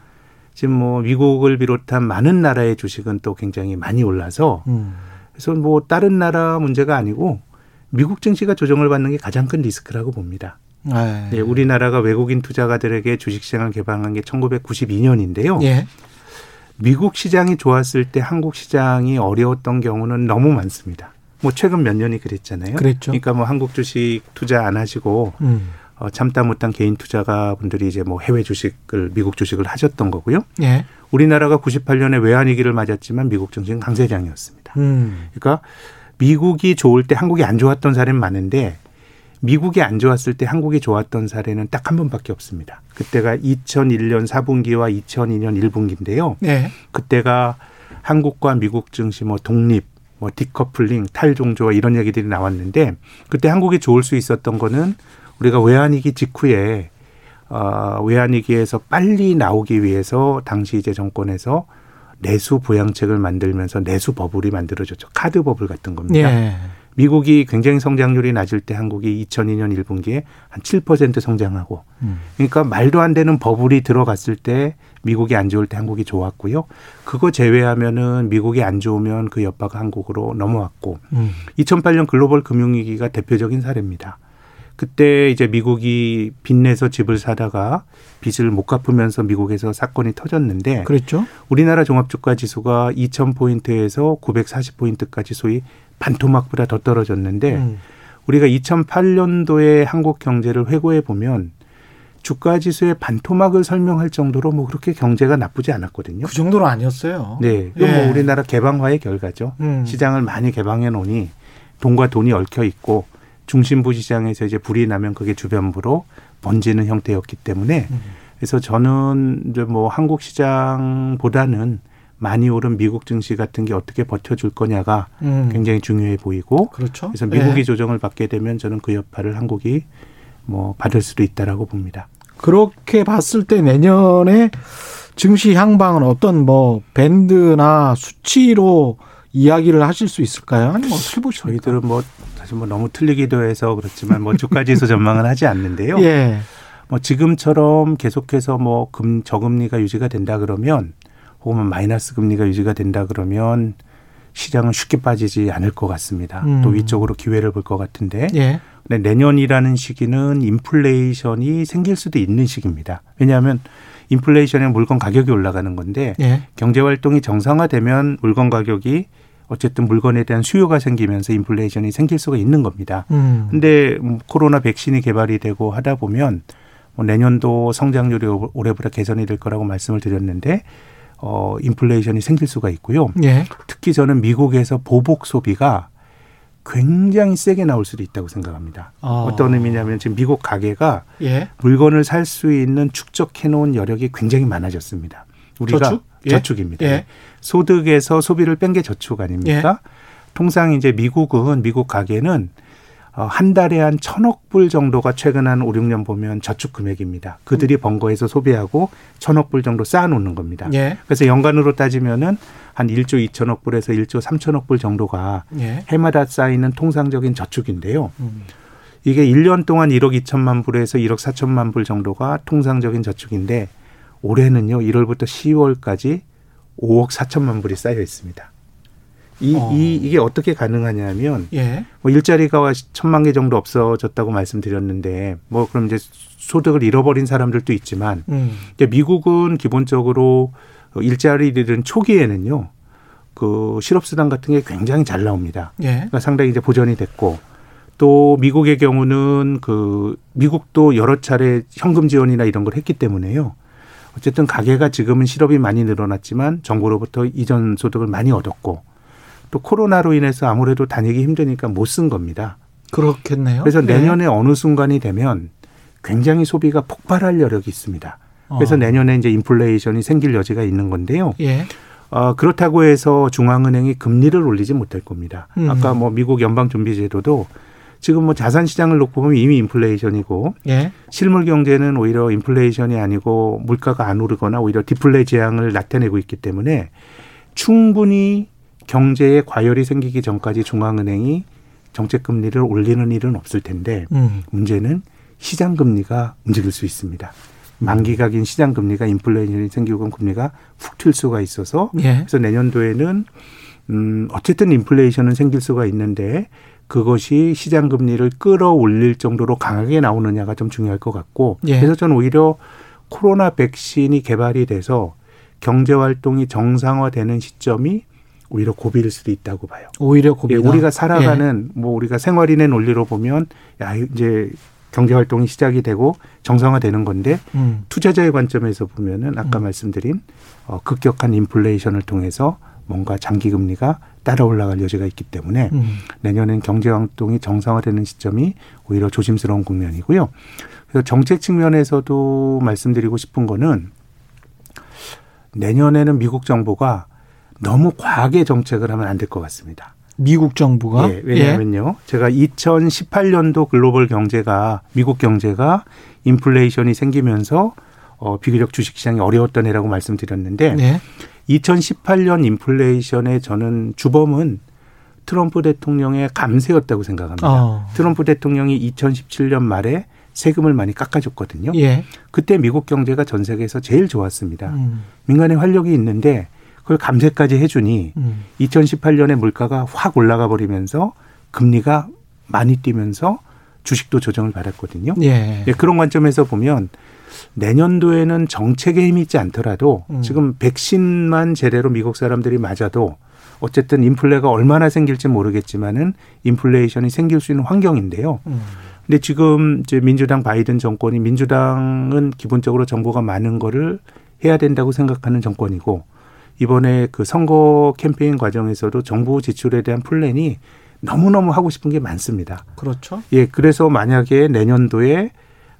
S3: 지금 뭐 미국을 비롯한 많은 나라의 주식은 또 굉장히 많이 올라서
S1: 음.
S3: 그래서 뭐 다른 나라 문제가 아니고 미국 증시가 조정을 받는 게 가장 큰 리스크라고 봅니다.
S1: 예.
S3: 네, 우리나라가 외국인 투자가들에게 주식시장을 개방한 게 1992년인데요.
S1: 예.
S3: 미국 시장이 좋았을 때 한국 시장이 어려웠던 경우는 너무 많습니다. 뭐 최근 몇 년이 그랬잖아요.
S1: 그랬죠.
S3: 그러니까 뭐 한국 주식 투자 안 하시고
S1: 음.
S3: 어, 참다 못한 개인 투자가 분들이 이제 뭐 해외 주식을 미국 주식을 하셨던 거고요.
S1: 예.
S3: 우리나라가 98년에 외환위기를 맞았지만 미국 증시는 강세장이었습니다.
S1: 음.
S3: 그러니까 미국이 좋을 때 한국이 안 좋았던 사례는 많은데 미국이 안 좋았을 때 한국이 좋았던 사례는 딱 한 번밖에 없습니다. 그때가 2001년 4분기와 2002년 1분기인데요.
S1: 예.
S3: 그때가 한국과 미국 증시 뭐 독립, 뭐 디커플링, 탈종조와 이런 얘기들이 나왔는데 그때 한국이 좋을 수 있었던 거는 우리가 외환위기 직후에 어, 외환위기에서 빨리 나오기 위해서 당시 이제 정권에서 내수 보양책을 만들면서 내수 버블이 만들어졌죠. 카드 버블 같은 겁니다.
S1: 예.
S3: 미국이 굉장히 성장률이 낮을 때 한국이 2002년 1분기에 한 7% 성장하고
S1: 음.
S3: 그러니까 말도 안 되는 버블이 들어갔을 때 미국이 안 좋을 때 한국이 좋았고요. 그거 제외하면은 미국이 안 좋으면 그 여파가 한국으로 넘어왔고
S1: 음.
S3: 2008년 글로벌 금융위기가 대표적인 사례입니다. 그때 이제 미국이 빚내서 집을 사다가 빚을 못 갚으면서 미국에서 사건이 터졌는데
S1: 그랬죠.
S3: 우리나라 종합주가 지수가 2000포인트에서 940포인트까지 소위 반토막보다 더 떨어졌는데
S1: 음.
S3: 우리가 2008년도에 한국 경제를 회고해 보면 주가 지수의 반토막을 설명할 정도로 뭐 그렇게 경제가 나쁘지 않았거든요.
S1: 그 정도는 아니었어요.
S3: 네, 이건
S1: 예.
S3: 뭐 우리나라 개방화의 결과죠.
S1: 음.
S3: 시장을 많이 개방해 놓으니 돈과 돈이 얽혀 있고 중심부 시장에서 이제 불이 나면 그게 주변부로 번지는 형태였기 때문에
S1: 음.
S3: 그래서 저는 이제 뭐 한국 시장보다는 많이 오른 미국 증시 같은 게 어떻게 버텨줄 거냐가
S1: 음.
S3: 굉장히 중요해 보이고
S1: 그렇죠.
S3: 그래서 미국이
S1: 예.
S3: 조정을 받게 되면 저는 그 여파를 한국이 뭐 받을 수도 있다라고 봅니다.
S1: 그렇게 봤을 때 내년에 증시 향방은 어떤 뭐 밴드나 수치로 이야기를 하실 수 있을까요? 아니면 어떻게 보십니까?
S3: 저희들은 뭐 사실 뭐 너무 틀리기도 해서 그렇지만 뭐 주가지수 전망은 하지 않는데요. *laughs*
S1: 예.
S3: 뭐 지금처럼 계속해서 뭐 금 저금리가 유지가 된다 그러면 혹은 마이너스 금리가 유지가 된다 그러면 시장은 쉽게 빠지지 않을 것 같습니다.
S1: 음.
S3: 또 위쪽으로 기회를 볼 것 같은데
S1: 예.
S3: 근데 내년이라는 시기는 인플레이션이 생길 수도 있는 시기입니다. 왜냐하면 인플레이션은 물건 가격이 올라가는 건데
S1: 예.
S3: 경제 활동이 정상화되면 물건 가격이 어쨌든 물건에 대한 수요가 생기면서 인플레이션이 생길 수가 있는 겁니다.
S1: 음.
S3: 근데 뭐 코로나 백신이 개발이 되고 하다 보면 뭐 내년도 성장률이 올해보다 개선이 될 거라고 말씀을 드렸는데 어 인플레이션이 생길 수가 있고요.
S1: 예.
S3: 특히 저는 미국에서 보복 소비가 굉장히 세게 나올 수도 있다고 생각합니다.
S1: 어.
S3: 어떤 의미냐면 지금 미국 가게가
S1: 예.
S3: 물건을 살 수 있는 축적해 놓은 여력이 굉장히 많아졌습니다. 우리가
S1: 저축? 예.
S3: 저축입니다.
S1: 예.
S3: 소득에서 소비를 뺀 게 저축 아닙니까? 통상 이제 미국은 미국 가게는 어, 한 달에 한 천억 불 정도가 최근 한 5, 6년 보면 저축 금액입니다. 그들이 번 거에서 소비하고 천억 불 정도 쌓아놓는 겁니다.
S1: 예.
S3: 그래서 연간으로 따지면은 한 1조 2천억 불에서 1조 3천억 불 정도가
S1: 예.
S3: 해마다 쌓이는 통상적인 저축인데요.
S1: 음.
S3: 이게 1년 동안 1억 2천만 불에서 1억 4천만 불 정도가 통상적인 저축인데 올해는요 1월부터 10월까지 5억 4천만 불이 쌓여 있습니다. 이,
S1: 어.
S3: 이 이게 어떻게 가능하냐면
S1: 예.
S3: 뭐 일자리가 천만 개 정도 없어졌다고 말씀드렸는데 뭐 그럼 이제 소득을 잃어버린 사람들도 있지만
S1: 음.
S3: 이제 미국은 기본적으로 일자리들은 초기에는요 그 실업수당 같은 게 굉장히 잘 나옵니다.
S1: 예.
S3: 그러니까 상당히 이제 보전이 됐고 또 미국의 경우는 그 미국도 여러 차례 현금 지원이나 이런 걸 했기 때문에요. 어쨌든 가계가 지금은 실업이 많이 늘어났지만 정부로부터 이전 소득을 많이 얻었고 또 코로나로 인해서 아무래도 다니기 힘드니까 못 쓴 겁니다.
S1: 그렇겠네요.
S3: 그래서
S1: 예.
S3: 내년에 어느 순간이 되면 굉장히 소비가 폭발할 여력이 있습니다. 그래서
S1: 어.
S3: 내년에 이제 인플레이션이 생길 여지가 있는 건데요.
S1: 예.
S3: 어, 그렇다고 해서 중앙은행이 금리를 올리지 못할 겁니다.
S1: 음.
S3: 아까 뭐 미국 연방준비제도도 지금 뭐 자산 시장을 놓고 보면 이미 인플레이션이고
S1: 예.
S3: 실물 경제는 오히려 인플레이션이 아니고 물가가 안 오르거나 오히려 디플레 재앙을 나타내고 있기 때문에 충분히 경제에 과열이 생기기 전까지 중앙은행이 정책 금리를 올리는 일은 없을 텐데
S1: 음.
S3: 문제는 시장 금리가 움직일 수 있습니다. 만기가 긴 시장 금리가 인플레이션이 생기고 금리가 훅 튈 수가 있어서
S1: 예.
S3: 그래서 내년도에는 음 어쨌든 인플레이션은 생길 수가 있는데 그것이 시장 금리를 끌어올릴 정도로 강하게 나오느냐가 좀 중요할 것 같고
S1: 예.
S3: 그래서 저는 오히려 코로나 백신이 개발이 돼서 경제 활동이 정상화되는 시점이 오히려 고비일 수도 있다고 봐요.
S1: 오히려
S3: 예,
S1: 고비다.
S3: 우리가 살아가는 뭐 우리가 생활인의 논리로 보면 야 이제 경제 활동이 시작이 되고 정상화되는 건데
S1: 예. 음.
S3: 투자자의 관점에서 보면은 아까
S1: 음.
S3: 말씀드린 어, 급격한 인플레이션을 통해서 뭔가 장기 금리가 따라 올라갈 여지가 있기 때문에
S1: 음.
S3: 내년엔 경제 활동이 정상화되는 시점이 오히려 조심스러운 국면이고요. 그래서 정책 측면에서도 말씀드리고 싶은 거는 내년에는 미국 정부가 너무 과하게 정책을 하면 안 될 것 같습니다.
S1: 미국 정부가
S3: 예, 왜냐하면요. 제가 2018년도 글로벌 경제가 미국 경제가 인플레이션이 생기면서 어, 비교적 주식시장이 어려웠던 해라고 말씀드렸는데
S1: 네.
S3: 2018년 인플레이션의 저는 주범은 트럼프 대통령의 감세였다고 생각합니다.
S1: 어.
S3: 트럼프 대통령이 2017년 말에 세금을 많이 깎아줬거든요.
S1: 예.
S3: 그때 미국 경제가 전 세계에서 제일 좋았습니다.
S1: 음.
S3: 민간의 활력이 있는데 그걸 감세까지 해주니
S1: 음.
S3: 2018년에 물가가 확 올라가 버리면서 금리가 많이 뛰면서 주식도 조정을 받았거든요.
S1: 예.
S3: 예, 그런 관점에서 보면 내년도에는 정책에 힘이 있지 않더라도
S1: 음.
S3: 지금 백신만 제대로 미국 사람들이 맞아도 어쨌든 인플레가 얼마나 생길지 모르겠지만은 인플레이션이 생길 수 있는 환경인데요.
S1: 음.
S3: 근데 지금 이제 민주당 바이든 정권이 민주당은 기본적으로 정부가 많은 거를 해야 된다고 생각하는 정권이고 이번에 그 선거 캠페인 과정에서도 정부 지출에 대한 플랜이 너무너무 하고 싶은 게 많습니다.
S1: 그렇죠.
S3: 예, 그래서 만약에 내년도에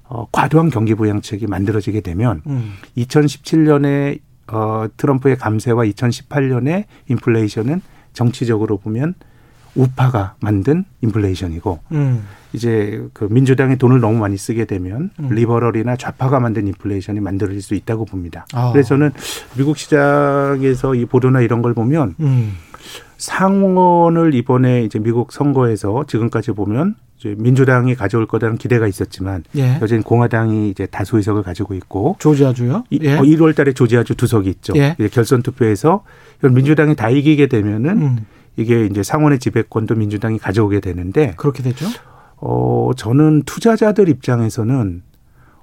S3: 어, 과도한 경기 부양책이 만들어지게 되면
S1: 음.
S3: 2017년에 어, 트럼프의 감세와 2018년의 인플레이션은 정치적으로 보면 우파가 만든 인플레이션이고
S1: 음.
S3: 이제 그 민주당이 돈을 너무 많이 쓰게 되면
S1: 음.
S3: 리버럴이나 좌파가 만든 인플레이션이 만들어질 수 있다고 봅니다.
S1: 아.
S3: 그래서 저는 미국 시장에서 이 보도나 이런 걸 보면
S1: 음.
S3: 상원을 이번에 이제 미국 선거에서 지금까지 보면 이제 민주당이 가져올 거라는 기대가 있었지만
S1: 예.
S3: 여전히 공화당이 이제 다수 의석을 가지고 있고
S1: 조지아주요.
S3: 이,
S1: 예.
S3: 어, 1월 달에 조지아주 두 석이 있죠.
S1: 예.
S3: 이제 결선 투표에서 민주당이 다 이기게 되면은
S1: 음.
S3: 이게 이제 상원의 지배권도 민주당이 가져오게 되는데
S1: 그렇게 되죠.
S3: 어 저는 투자자들 입장에서는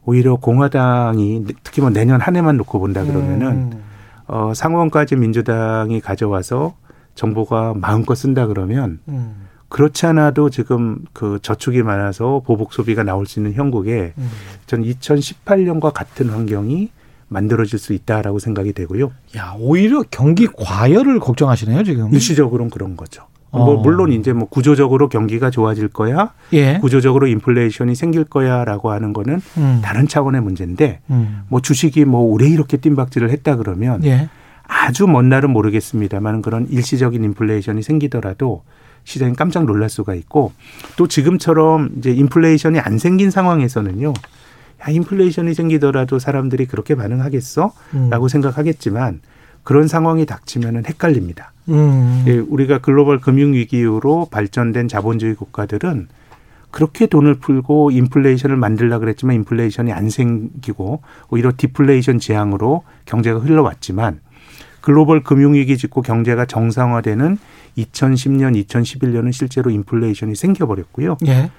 S3: 오히려 공화당이 특히 뭐 내년 한 해만 놓고 본다 그러면은
S1: 음.
S3: 어 상원까지 민주당이 가져와서 정부가 마음껏 쓴다 그러면
S1: 음.
S3: 그렇지 않아도 지금 그 저축이 많아서 보복 소비가 나올 수 있는 형국에
S1: 음.
S3: 전 2018년과 같은 환경이 만들어질 수 있다라고 생각이 되고요.
S1: 야 오히려 경기 과열을 걱정하시네요 지금.
S3: 일시적으로는 그런 거죠.
S1: 어.
S3: 뭐 물론 이제 뭐 구조적으로 경기가 좋아질 거야,
S1: 예.
S3: 구조적으로 인플레이션이 생길 거야라고 하는 거는
S1: 음.
S3: 다른 차원의 문제인데
S1: 음.
S3: 뭐 주식이 뭐 올해 이렇게 뜀박질을 했다 그러면
S1: 예.
S3: 아주 먼 날은 모르겠습니다만 그런 일시적인 인플레이션이 생기더라도 시장이 깜짝 놀랄 수가 있고 또 지금처럼 이제 인플레이션이 안 생긴 상황에서는요. 야, 인플레이션이 생기더라도 사람들이 그렇게 반응하겠어?
S1: 음.
S3: 라고 생각하겠지만 그런 상황이 닥치면은 헷갈립니다.
S1: 음.
S3: 예, 우리가 글로벌 금융 위기 이후로 발전된 자본주의 국가들은 그렇게 돈을 풀고 인플레이션을 만들라 그랬지만 인플레이션이 안 생기고 오히려 디플레이션 지향으로 경제가 흘러왔지만 글로벌 금융위기 직후 경제가 정상화되는 2010년, 2011년은 실제로 인플레이션이 생겨버렸고요.
S1: 예.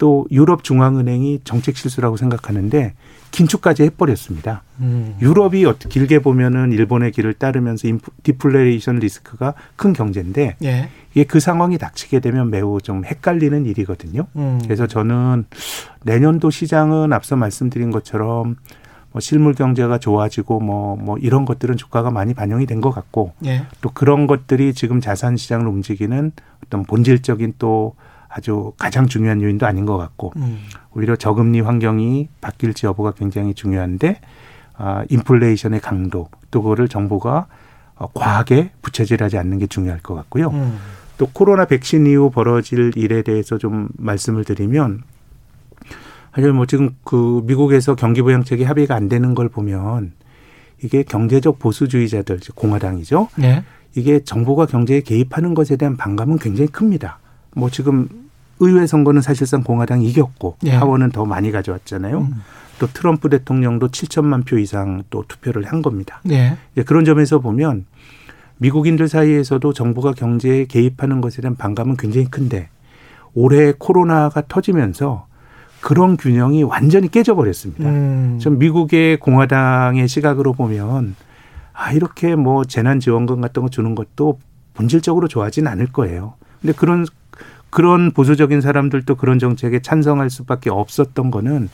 S3: 또 유럽 중앙은행이 정책 실수라고 생각하는데 긴축까지 해버렸습니다.
S1: 음.
S3: 유럽이 어떻게 길게 보면은 일본의 길을 따르면서 인프, 디플레이션 리스크가 큰 경제인데
S1: 예.
S3: 이게 그 상황이 닥치게 되면 매우 좀 헷갈리는 일이거든요.
S1: 음.
S3: 그래서 저는 내년도 시장은 앞서 말씀드린 것처럼 뭐 실물 경제가 좋아지고 뭐, 뭐 이런 것들은 주가가 많이 반영이 된 것 같고
S1: 예.
S3: 또 그런 것들이 지금 자산 시장을 움직이는 어떤 본질적인 또 아주 가장 중요한 요인도 아닌 것 같고
S1: 음.
S3: 오히려 저금리 환경이 바뀔지 여부가 굉장히 중요한데 아, 인플레이션의 강도 또 그거를 정부가 어, 과하게 부채질하지 않는 게 중요할 것 같고요.
S1: 음.
S3: 또 코로나 백신 이후 벌어질 일에 대해서 좀 말씀을 드리면 사실 뭐 지금 그 미국에서 경기 부양책이 합의가 안 되는 걸 보면 이게 경제적 보수주의자들 즉 공화당이죠.
S1: 예.
S3: 이게 정부가 경제에 개입하는 것에 대한 반감은 굉장히 큽니다. 뭐 지금 의회 선거는 사실상 공화당이 이겼고
S1: 예.
S3: 하원은 더 많이 가져왔잖아요.
S1: 음.
S3: 또 트럼프 대통령도 7천만 표 이상 또 투표를 한 겁니다.
S1: 예.
S3: 예, 그런 점에서 보면 미국인들 사이에서도 정부가 경제에 개입하는 것에 대한 반감은 굉장히 큰데 올해 코로나가 터지면서 그런 균형이 완전히 깨져버렸습니다.
S1: 음.
S3: 좀 미국의 공화당의 시각으로 보면 아 이렇게 뭐 재난 지원금 같은 거 주는 것도 본질적으로 좋아하진 않을 거예요. 근데 그런 그런 보수적인 사람들도 그런 정책에 찬성할 수밖에 없었던 거는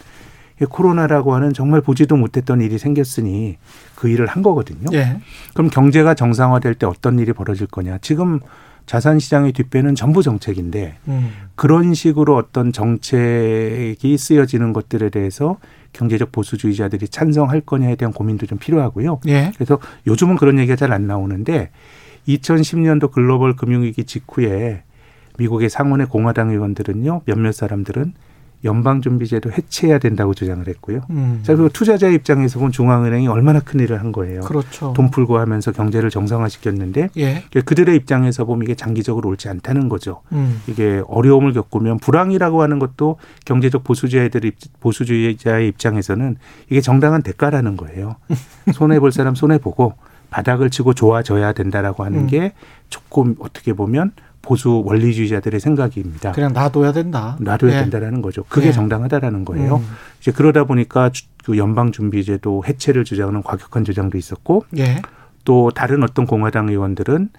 S3: 이 코로나라고 하는 정말 보지도 못했던 일이 생겼으니 그 일을 한 거거든요.
S1: 예.
S3: 그럼 경제가 정상화될 때 어떤 일이 벌어질 거냐? 지금 자산 시장의 뒷배는 전부 정책인데
S1: 음.
S3: 그런 식으로 어떤 정책이 쓰여지는 것들에 대해서 경제적 보수주의자들이 찬성할 거냐에 대한 고민도 좀 필요하고요.
S1: 예.
S3: 그래서 요즘은 그런 얘기가 잘 안 나오는데 2010년도 글로벌 금융위기 직후에 미국의 상원의 공화당 의원들은요 몇몇 사람들은 연방준비제도 해체해야 된다고 주장을 했고요.
S1: 음.
S3: 자, 그리고 투자자 입장에서 보면 중앙은행이 얼마나 큰 일을 한 거예요.
S1: 그렇죠.
S3: 돈 풀고 하면서 경제를 정상화시켰는데
S1: 예.
S3: 그들의 입장에서 보면 이게 장기적으로 옳지 않다는 거죠.
S1: 음.
S3: 이게 어려움을 겪으면 불황이라고 하는 것도 경제적 보수주의자들 보수주의자의 입장에서는 이게 정당한 대가라는 거예요. *laughs* 손해 볼 사람 손해 보고 바닥을 치고 좋아져야 된다라고 하는
S1: 음.
S3: 게 조금 어떻게 보면 보수 원리주의자들의 생각입니다.
S1: 그냥 놔둬야 된다.
S3: 놔둬야
S1: 예.
S3: 된다라는 거죠. 그게
S1: 예.
S3: 정당하다라는 거예요.
S1: 음.
S3: 이제 그러다 보니까 주- 그 연방준비제도 해체를 주장하는 과격한 주장도 있었고
S1: 예.
S3: 또 다른 어떤 공화당 의원들은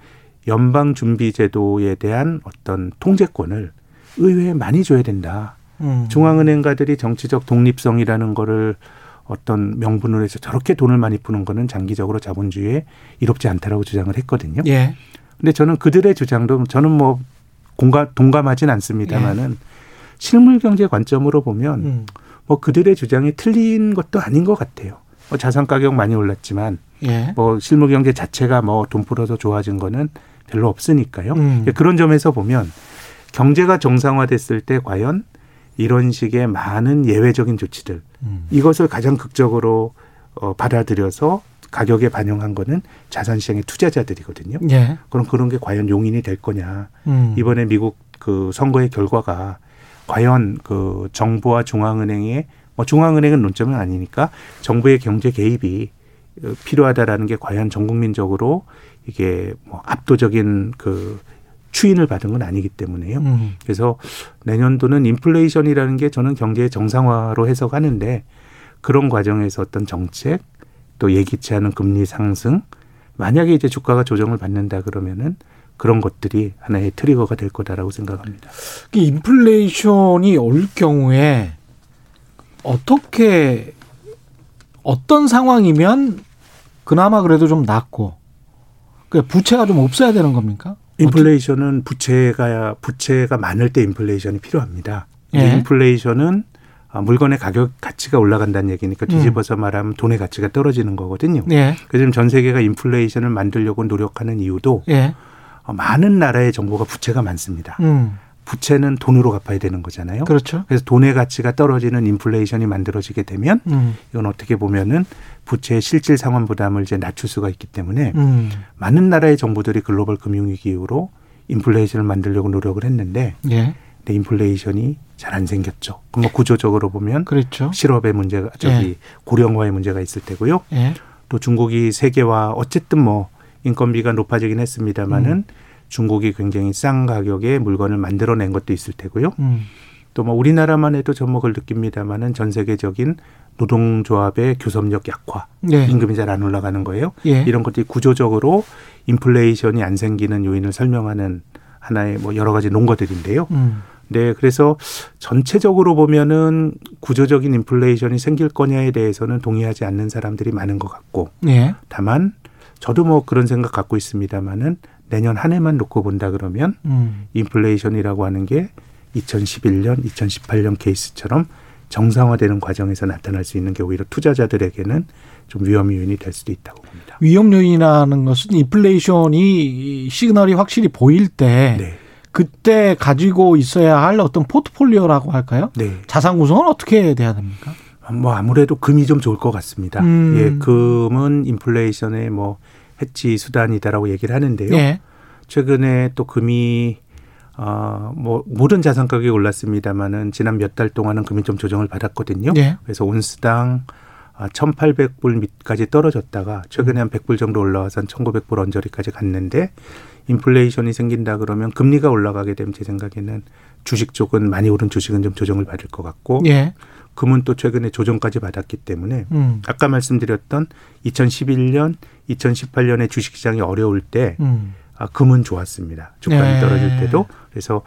S3: 연방준비제도에 대한 어떤 통제권을 의회에 많이 줘야 된다.
S1: 음.
S3: 중앙은행가들이 정치적 독립성이라는 거를 어떤 명분으로 해서 저렇게 돈을 많이 푸는 거는 장기적으로 자본주의에 이롭지 않다라고 주장을 했거든요.
S1: 예.
S3: 근데 저는 그들의 주장도 저는 뭐 공감 동감하진 않습니다만은 실물 경제 관점으로 보면
S1: 음.
S3: 뭐 그들의 주장이 틀린 것도 아닌 것 같아요. 뭐 자산 가격 많이 올랐지만
S1: 예.
S3: 뭐 실물 경제 자체가 뭐 돈 풀어서 좋아진 거는 별로 없으니까요.
S1: 음.
S3: 그런 점에서 보면 경제가 정상화됐을 때 과연 이런 식의 많은 예외적인 조치들
S1: 음.
S3: 이것을 가장 극적으로 어, 받아들여서 가격에 반영한 거는 자산 시장의 투자자들이거든요.
S1: 예.
S3: 그럼 그런 게 과연 용인이 될 거냐.
S1: 음.
S3: 이번에 미국 그 선거의 결과가 과연 그 정부와 중앙은행의 뭐 중앙은행은 논점은 아니니까 정부의 경제 개입이 어, 필요하다라는 게 과연 전 국민적으로 이게 뭐 압도적인 그 추인을 받은 건 아니기 때문에요.
S1: 음.
S3: 그래서 내년도는 인플레이션이라는 게 저는 경제의 정상화로 해석하는데 그런 과정에서 어떤 정책 또 예기치 않은 금리 상승 만약에 이제 주가가 조정을 받는다 그러면은 그런 것들이 하나의 트리거가 될 거다라고 생각합니다.
S1: 이 인플레이션이 올 경우에 어떻게 어떤 상황이면 그나마 그래도 좀 낫고 그 부채가 좀 없어야 되는 겁니까?
S3: 인플레이션은 부채가 부채가 많을 때 인플레이션이 필요합니다.
S1: 예.
S3: 이 인플레이션은 아, 물건의 가격 가치가 올라간다는 얘기니까 뒤집어서 말하면 돈의 가치가 떨어지는 거거든요.
S1: 예.
S3: 그래서 지금 전 세계가 인플레이션을 만들려고 노력하는 이유도
S1: 예.
S3: 어, 많은 나라의 정부가 부채가 많습니다.
S1: 음.
S3: 부채는 돈으로 갚아야 되는 거잖아요.
S1: 그렇죠.
S3: 그래서 돈의 가치가 떨어지는 인플레이션이 만들어지게 되면
S1: 음.
S3: 이건 어떻게 보면은 부채의 실질 상환 부담을 이제 낮출 수가 있기 때문에
S1: 음.
S3: 많은 나라의 정부들이 글로벌 금융위기 이후로 인플레이션을 만들려고 노력을 했는데
S1: 예.
S3: 근데 인플레이션이 잘 안 생겼죠. 뭐 구조적으로 보면
S1: 그렇죠.
S3: 실업의 문제가 저기
S1: 예.
S3: 고령화의 문제가 있을 테고요.
S1: 예.
S3: 또 중국이 세계화 어쨌든 뭐 인건비가 높아지긴 했습니다마는
S1: 음.
S3: 중국이 굉장히 싼 가격에 물건을 만들어낸 것도 있을 테고요.
S1: 음.
S3: 또뭐 우리나라만 해도 접목을 느낍니다마는 전 세계적인 노동조합의 교섭력 약화,
S1: 예.
S3: 임금이 잘 안 올라가는 거예요.
S1: 예.
S3: 이런 것들이 구조적으로 인플레이션이 안 생기는 요인을 설명하는 하나의 뭐 여러 가지 논거들인데요.
S1: 음.
S3: 네, 그래서 전체적으로 보면은 구조적인 인플레이션이 생길 거냐에 대해서는 동의하지 않는 사람들이 많은 것 같고,
S1: 예.
S3: 다만 저도 뭐 그런 생각 갖고 있습니다마는 내년 한 해만 놓고 본다 그러면
S1: 음.
S3: 인플레이션이라고 하는 게 2011년, 2018년 케이스처럼 정상화되는 과정에서 나타날 수 있는 게 오히려 투자자들에게는 좀 위험 요인이 될 수도 있다고 봅니다.
S1: 위험 요인이라는 것은 인플레이션이 시그널이 확실히 보일 때
S3: 네,
S1: 그때 가지고 있어야 할 어떤 포트폴리오라고 할까요?
S3: 네.
S1: 자산 구성은 어떻게 돼야 됩니까?
S3: 뭐 아무래도 금이 좀 좋을 것 같습니다.
S1: 음.
S3: 예, 금은 인플레이션의 뭐 헤지 수단이다라고 얘기를 하는데요.
S1: 예.
S3: 최근에 또 금이 어뭐 모든 자산 가격이 올랐습니다마는 지난 몇 달 동안은 금이 좀 조정을 받았거든요.
S1: 예.
S3: 그래서 온스당 아, 1,800불 밑까지 떨어졌다가 최근에 한 100불 정도 올라와서 한 1,900불 언저리까지 갔는데 인플레이션이 생긴다 그러면 금리가 올라가게 되면 제 생각에는 주식 쪽은 많이 오른 주식은 좀 조정을 받을 것 같고
S1: 예.
S3: 금은 또 최근에 조정까지 받았기 때문에
S1: 음.
S3: 아까 말씀드렸던 2011년, 2018년에 주식시장이 어려울 때
S1: 음.
S3: 아, 금은 좋았습니다. 주가는
S1: 네.
S3: 떨어질 때도 그래서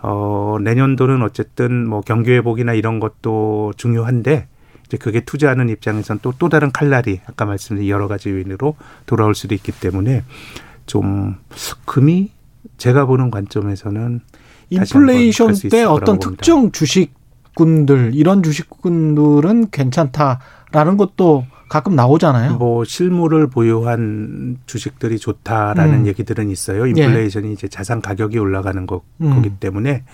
S3: 어, 내년도는 어쨌든 뭐 경기 회복이나 이런 것도 중요한데 이제 그게 투자하는 입장에선 또또 다른 칼날이 아까 말씀드린 여러 가지 요인으로 돌아올 수도 있기 때문에 좀 금이 제가 보는 관점에서는
S1: 인플레이션 때 어떤
S3: 봅니다.
S1: 특정 주식군들 이런 주식군들은 괜찮다라는 것도 가끔 나오잖아요.
S3: 뭐 실물을 보유한 주식들이 좋다라는
S1: 음.
S3: 얘기들은 있어요. 인플레이션이 이제 자산 가격이 올라가는 거,
S1: 음.
S3: 거기 때문에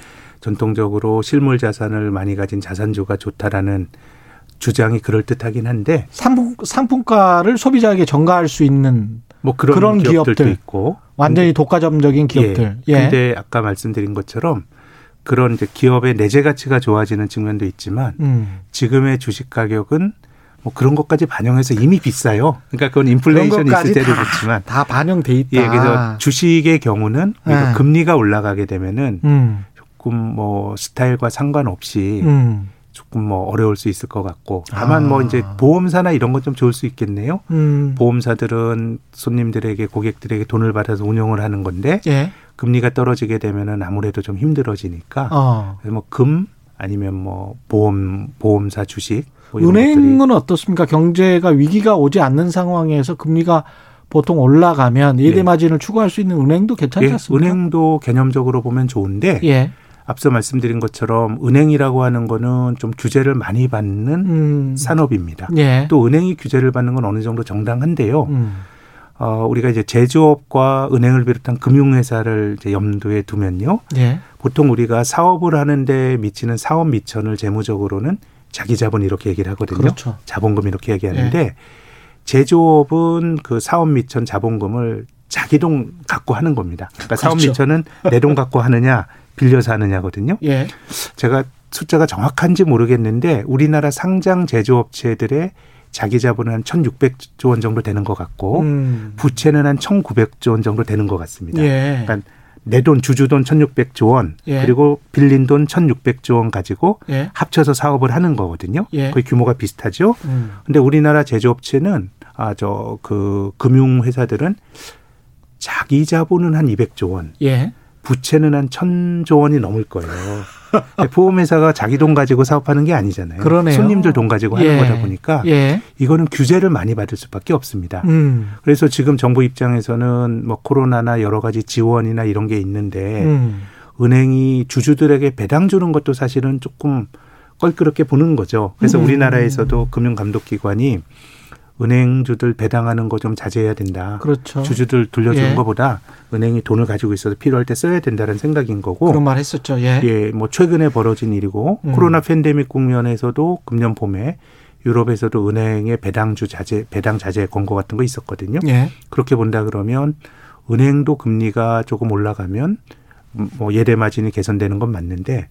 S3: 전통적으로 실물 자산을 많이 가진 자산주가 좋다라는 주장이 그럴 듯하긴 한데
S1: 상품, 상품가를 소비자에게 전가할 수 있는
S3: 뭐 그런,
S1: 그런
S3: 기업들도
S1: 기업들.
S3: 있고
S1: 완전히 독과점적인 기업들.
S3: 예.
S1: 예.
S3: 근데 아까 말씀드린 것처럼 그런 이제 기업의 내재 가치가 좋아지는 측면도 있지만
S1: 음.
S3: 지금의 주식 가격은 뭐 그런 것까지 반영해서 이미 비싸요. 그러니까 그건
S1: 그런
S3: 인플레이션이
S1: 것까지
S3: 있을 때도
S1: 다,
S3: 그렇지만
S1: 다 반영돼 있다.
S3: 예, 그래서 주식의 경우는
S1: 예.
S3: 금리가 올라가게 되면은
S1: 음.
S3: 조금 뭐 스타일과 상관없이
S1: 음.
S3: 조금 뭐 어려울 수 있을 것 같고 다만 뭐
S1: 아.
S3: 이제 보험사나 이런 건 좀 좋을 수 있겠네요.
S1: 음.
S3: 보험사들은 손님들에게 고객들에게 돈을 받아서 운영을 하는 건데
S1: 예.
S3: 금리가 떨어지게 되면은 아무래도 좀 힘들어지니까
S1: 어.
S3: 뭐금 아니면 뭐 보험 보험사 주식 뭐 이런 것들이
S1: 은행은 어떻습니까? 경제가 위기가 오지 않는 상황에서 금리가 보통 올라가면 예대
S3: 네.
S1: 마진을 추구할 수 있는 은행도 괜찮지
S3: 예,
S1: 않습니까?
S3: 은행도 개념적으로 보면 좋은데
S1: 예.
S3: 앞서 말씀드린 것처럼 은행이라고 하는 거는 좀 규제를 많이 받는
S1: 음.
S3: 산업입니다.
S1: 예.
S3: 또 은행이 규제를 받는 건 어느 정도 정당한데요.
S1: 음.
S3: 어, 우리가 이제 제조업과 은행을 비롯한 금융회사를 이제 염두에 두면요.
S1: 예.
S3: 보통 우리가 사업을 하는데 미치는 사업 미천을 재무적으로는 자기 자본 이렇게 얘기를 하거든요.
S1: 그렇죠.
S3: 자본금 이렇게 얘기하는데 제조업은 그 사업 미천 자본금을 자기 돈 갖고 하는 겁니다. 그러니까 사업
S1: 그렇죠.
S3: 미천은 내 돈 갖고 하느냐 빌려서 하느냐거든요.
S1: 예.
S3: 제가 숫자가 정확한지 모르겠는데 우리나라 상장 제조업체들의 자기 자본은 한 1,600조 원 정도 되는 것 같고
S1: 음.
S3: 부채는 한 1,900조 원 정도 되는 것 같습니다.
S1: 예.
S3: 그러니까 내 돈 주주돈 1,600조 원
S1: 예.
S3: 그리고 빌린 돈 1,600조 원 가지고
S1: 예.
S3: 합쳐서 사업을 하는 거거든요.
S1: 예.
S3: 거의 규모가 비슷하죠.
S1: 음.
S3: 근데 우리나라 제조업체는 아 저 그 금융 회사들은 자기 자본은 한 200조 원,
S1: 예.
S3: 부채는 한 1000조 원이 넘을 거예요. 보험회사가 자기 돈 가지고 사업하는 게 아니잖아요.
S1: 그러네요.
S3: 손님들 돈 가지고 하는
S1: 예.
S3: 거다 보니까
S1: 예.
S3: 이거는 규제를 많이 받을 수밖에 없습니다.
S1: 음.
S3: 그래서 지금 정부 입장에서는 뭐 코로나나 여러 가지 지원이나 이런 게 있는데
S1: 음.
S3: 은행이 주주들에게 배당 주는 것도 사실은 조금 껄끄럽게 보는 거죠. 그래서
S1: 음.
S3: 우리나라에서도 금융감독기관이 은행주들 배당하는 거 좀 자제해야 된다.
S1: 그렇죠.
S3: 주주들 돌려주는
S1: 예.
S3: 것보다 은행이 돈을 가지고 있어서 필요할 때 써야 된다는 생각인 거고.
S1: 그런 말 했었죠. 예.
S3: 예, 뭐 최근에 벌어진 일이고
S1: 음.
S3: 코로나 팬데믹 국면에서도 금년 봄에 유럽에서도 은행의 배당주 자제, 배당 자제 권고 같은 거 있었거든요.
S1: 예.
S3: 그렇게 본다 그러면 은행도 금리가 조금 올라가면 뭐 예대 마진이 개선되는 건 맞는데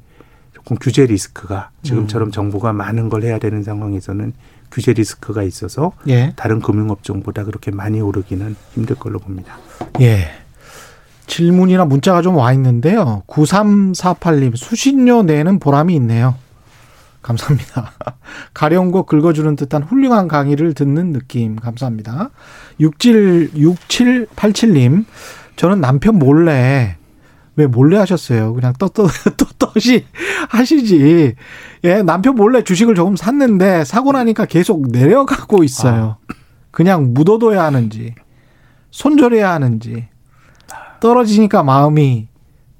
S3: 조금 규제 리스크가 지금처럼
S1: 음.
S3: 정부가 많은 걸 해야 되는 상황에서는 규제 리스크가 있어서
S1: 예.
S3: 다른 금융업종보다 그렇게 많이 오르기는 힘들 걸로 봅니다.
S1: 예. 질문이나 문자가 좀 와 있는데요. 9348님, 수신료 내는 보람이 있네요. 감사합니다. *laughs* 가려운 거 긁어주는 듯한 훌륭한 강의를 듣는 느낌. 감사합니다. 67, 6787님, 저는 남편 몰래, 왜 몰래 하셨어요? 그냥 떳떳, 떳떳이 *laughs* 하시지. 예, 남편 몰래 주식을 조금 샀는데, 사고 나니까 계속 내려가고 있어요. 그냥 묻어둬야 하는지, 손절해야 하는지, 떨어지니까 마음이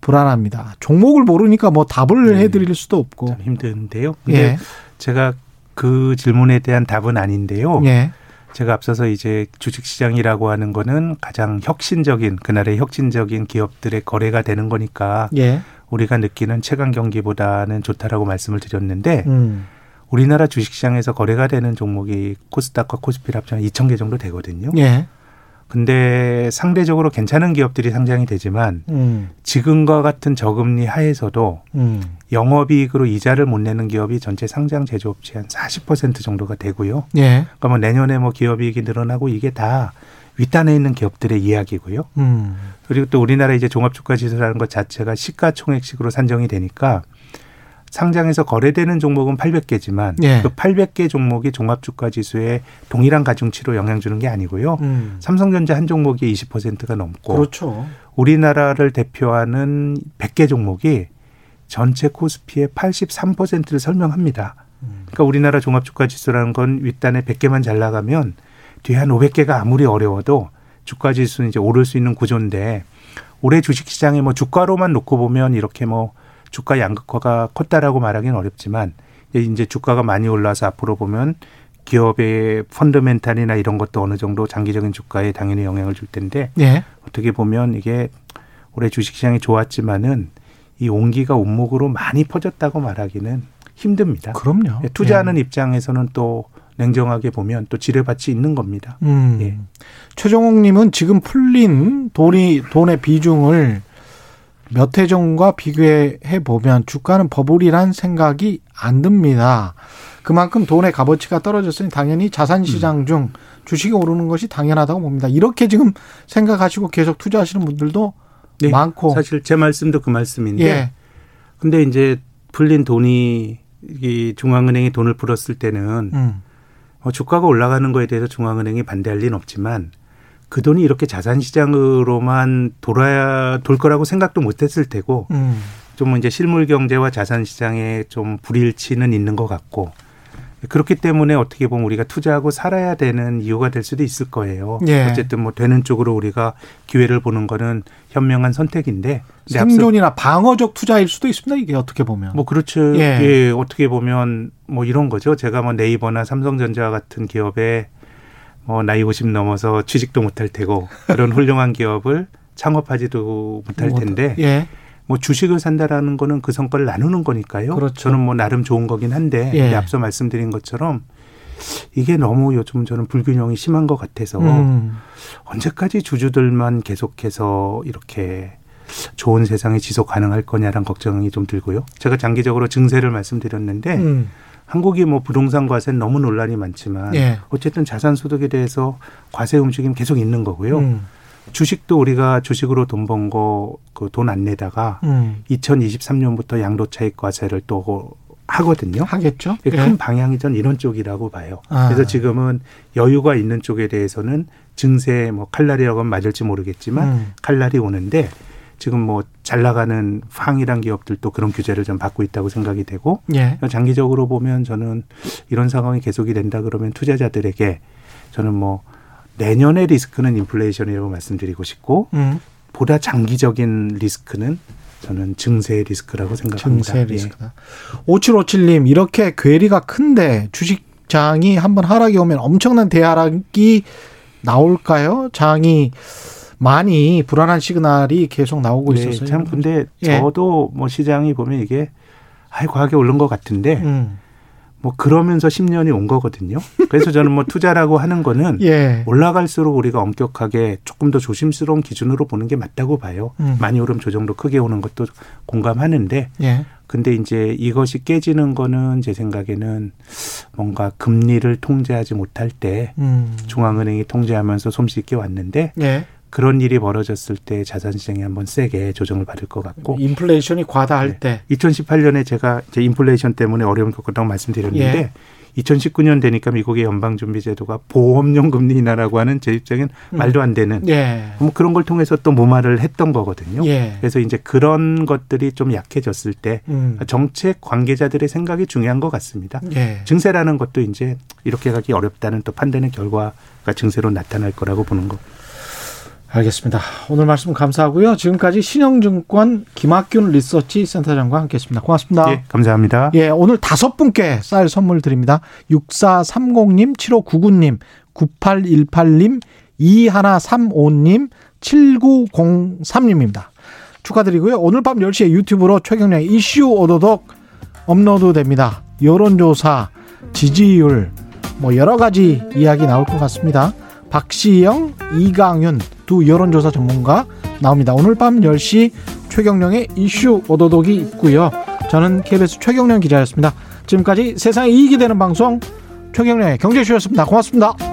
S1: 불안합니다. 종목을 모르니까 뭐 답을
S3: 네.
S1: 해드릴 수도 없고.
S3: 참 힘든데요. 근데
S1: 예.
S3: 제가 그 질문에 대한 답은 아닌데요.
S1: 예.
S3: 제가 앞서서 이제 주식시장이라고 하는 거는 가장 혁신적인 그날의 혁신적인 기업들의 거래가 되는 거니까
S1: 예.
S3: 우리가 느끼는 최강 경기보다는 좋다라고 말씀을 드렸는데
S1: 음.
S3: 우리나라 주식시장에서 거래가 되는 종목이 코스닥과 코스피를 합치면 2천 개 정도 되거든요.
S1: 예.
S3: 근데 상대적으로 괜찮은 기업들이 상장이 되지만
S1: 음.
S3: 지금과 같은 저금리 하에서도
S1: 음.
S3: 영업이익으로 이자를 못 내는 기업이 전체 상장 제조업체 한 40% 정도가 되고요.
S1: 예.
S3: 그러니까 뭐 내년에 뭐 기업이익이 늘어나고 이게 다 윗단에 있는 기업들의 이야기고요.
S1: 음.
S3: 그리고 또 우리나라 이제 종합주가지수라는 것 자체가 시가총액식으로 산정이 되니까 상장에서 거래되는 종목은 800개지만
S1: 예.
S3: 그 800개 종목이 종합 주가 지수에 동일한 가중치로 영향 주는 게 아니고요.
S1: 음.
S3: 삼성전자 한 종목이 20%가 넘고
S1: 그렇죠.
S3: 우리나라를 대표하는 100개 종목이 전체 코스피의 83%를 설명합니다.
S1: 음.
S3: 그러니까 우리나라 종합 주가 지수라는 건 윗단에 100개만 잘 나가면 뒤에 한 500개가 아무리 어려워도 주가 지수는 이제 오를 수 있는 구조인데 올해 주식 시장에 뭐 주가로만 놓고 보면 이렇게 뭐 주가 양극화가 컸다라고 말하기는 어렵지만 이제 주가가 많이 올라서 앞으로 보면 기업의 펀더멘탈이나 이런 것도 어느 정도 장기적인 주가에 당연히 영향을 줄 텐데
S1: 예.
S3: 어떻게 보면 이게 올해 주식시장이 좋았지만은 이 온기가 온목으로 많이 퍼졌다고 말하기는 힘듭니다.
S1: 그럼요.
S3: 예, 투자하는 예. 입장에서는 또 냉정하게 보면 또 지뢰밭이 있는 겁니다.
S1: 음. 예. 최종욱님은 지금 풀린 돈이 돈의 비중을 몇 해 전과 비교해 보면 주가는 버블이란 생각이 안 듭니다. 그만큼 돈의 값어치가 떨어졌으니 당연히 자산 시장 음. 중 주식이 오르는 것이 당연하다고 봅니다. 이렇게 지금 생각하시고 계속 투자하시는 분들도 네, 많고
S3: 사실 제 말씀도 그 말씀인데 예. 근데 이제 풀린 돈이 이 중앙은행이 돈을 풀었을 때는 음. 어, 주가가 올라가는 거에 대해서 중앙은행이 반대할 리는 없지만 그 돈이 이렇게 자산 시장으로만 돌아야 돌 거라고 생각도 못 했을 테고 음. 좀 이제 실물 경제와 자산 시장에 좀 불일치는 있는 것 같고 그렇기 때문에 어떻게 보면 우리가 투자하고 살아야 되는 이유가 될 수도 있을 거예요. 예. 어쨌든 뭐 되는 쪽으로 우리가 기회를 보는 거는 현명한 선택인데
S1: 생존이나 방어적 투자일 수도 있습니다. 이게 어떻게 보면.
S3: 뭐 그렇죠. 예. 예. 어떻게 보면 뭐 이런 거죠. 제가 뭐 네이버나 삼성전자 같은 기업에 뭐 나이 50 넘어서 취직도 못할 테고 그런 *laughs* 훌륭한 기업을 창업하지도 못할 텐데 예. 뭐 주식을 산다라는 거는 그 성과를 나누는 거니까요. 그렇죠. 저는 뭐 나름 좋은 거긴 한데 예. 앞서 말씀드린 것처럼 이게 너무 요즘 저는 불균형이 심한 것 같아서 음. 언제까지 주주들만 계속해서 이렇게 좋은 세상이 지속 가능할 거냐란 걱정이 좀 들고요. 제가 장기적으로 증세를 말씀드렸는데 음. 한국이 뭐 부동산 과세는 너무 논란이 많지만 예. 어쨌든 자산 소득에 대해서 과세 움직임 계속 있는 거고요. 음. 주식도 우리가 주식으로 돈 번 거 그 돈 안 내다가 음. 2023년부터 양도 차익 과세를 또 하거든요.
S1: 하겠죠.
S3: 큰 예. 방향이 전 이런 쪽이라고 봐요. 아. 그래서 지금은 여유가 있는 쪽에 대해서는 증세 뭐 칼날이라고 하면 맞을지 모르겠지만 음. 칼날이 오는데 지금 뭐 잘 나가는 황이란 기업들도 그런 규제를 좀 받고 있다고 생각이 되고 예. 장기적으로 보면 저는 이런 상황이 계속이 된다 그러면 투자자들에게 저는 뭐 내년의 리스크는 인플레이션이라고 말씀드리고 싶고 음. 보다 장기적인 리스크는 저는 증세 리스크라고 생각합니다.
S1: 증세 예. 리스크다. 예. 5757님 이렇게 괴리가 큰데 주식장이 한번 하락이 오면 엄청난 대하락이 나올까요? 장이 많이 불안한 시그널이 계속 나오고 네, 있었어요.
S3: 참 근데 예. 저도 뭐 시장이 보면 이게 아이 과하게 오른 것 같은데 음. 뭐 그러면서 10년이 온 거거든요. 그래서 저는 뭐 투자라고 하는 거는 예. 올라갈수록 우리가 엄격하게 조금 더 조심스러운 기준으로 보는 게 맞다고 봐요. 음. 많이 오르면 조정도 크게 오는 것도 공감하는데 예. 근데 이제 이것이 깨지는 거는 제 생각에는 뭔가 금리를 통제하지 못할 때 음. 중앙은행이 통제하면서 솜씨 있게 왔는데 예. 그런 일이 벌어졌을 때 자산 시장이 한번 세게 조정을 받을 것 같고
S1: 인플레이션이 과다할 네. 때
S3: 2018년에 제가 이제 인플레이션 때문에 어려움을 겪었다고 말씀드렸는데 예. 2019년 되니까 미국의 연방준비제도가 보험용 금리 인하라고 하는 제 입장엔 음. 말도 안 되는 예. 뭐 그런 걸 통해서 또 무마를 했던 거거든요. 예. 그래서 이제 그런 것들이 좀 약해졌을 때 음. 정책 관계자들의 생각이 중요한 것 같습니다. 예. 증세라는 것도 이제 이렇게 가기 어렵다는 또 판단의 결과가 증세로 나타날 거라고 보는 거.
S1: 알겠습니다. 오늘 말씀 감사하고요. 지금까지 신영증권 김학균 리서치 센터장과 함께했습니다. 고맙습니다.
S3: 예, 감사합니다.
S1: 예, 오늘 다섯 분께 쌀 선물 드립니다. 6430님, 7599님, 9818님, 2135님, 7903님입니다. 축하드리고요. 오늘 밤 10시에 유튜브로 최경량 이슈 오도독 업로드 됩니다. 여론조사, 지지율, 뭐 여러 가지 이야기 나올 것 같습니다. 박시영, 이강윤 두 여론조사 전문가 나옵니다. 오늘 밤 10시 최경령의 이슈 오도독이 있고요. 저는 KBS 최경령 기자였습니다. 지금까지 세상에 이익이 되는 방송 최경령의 경제쇼였습니다. 고맙습니다.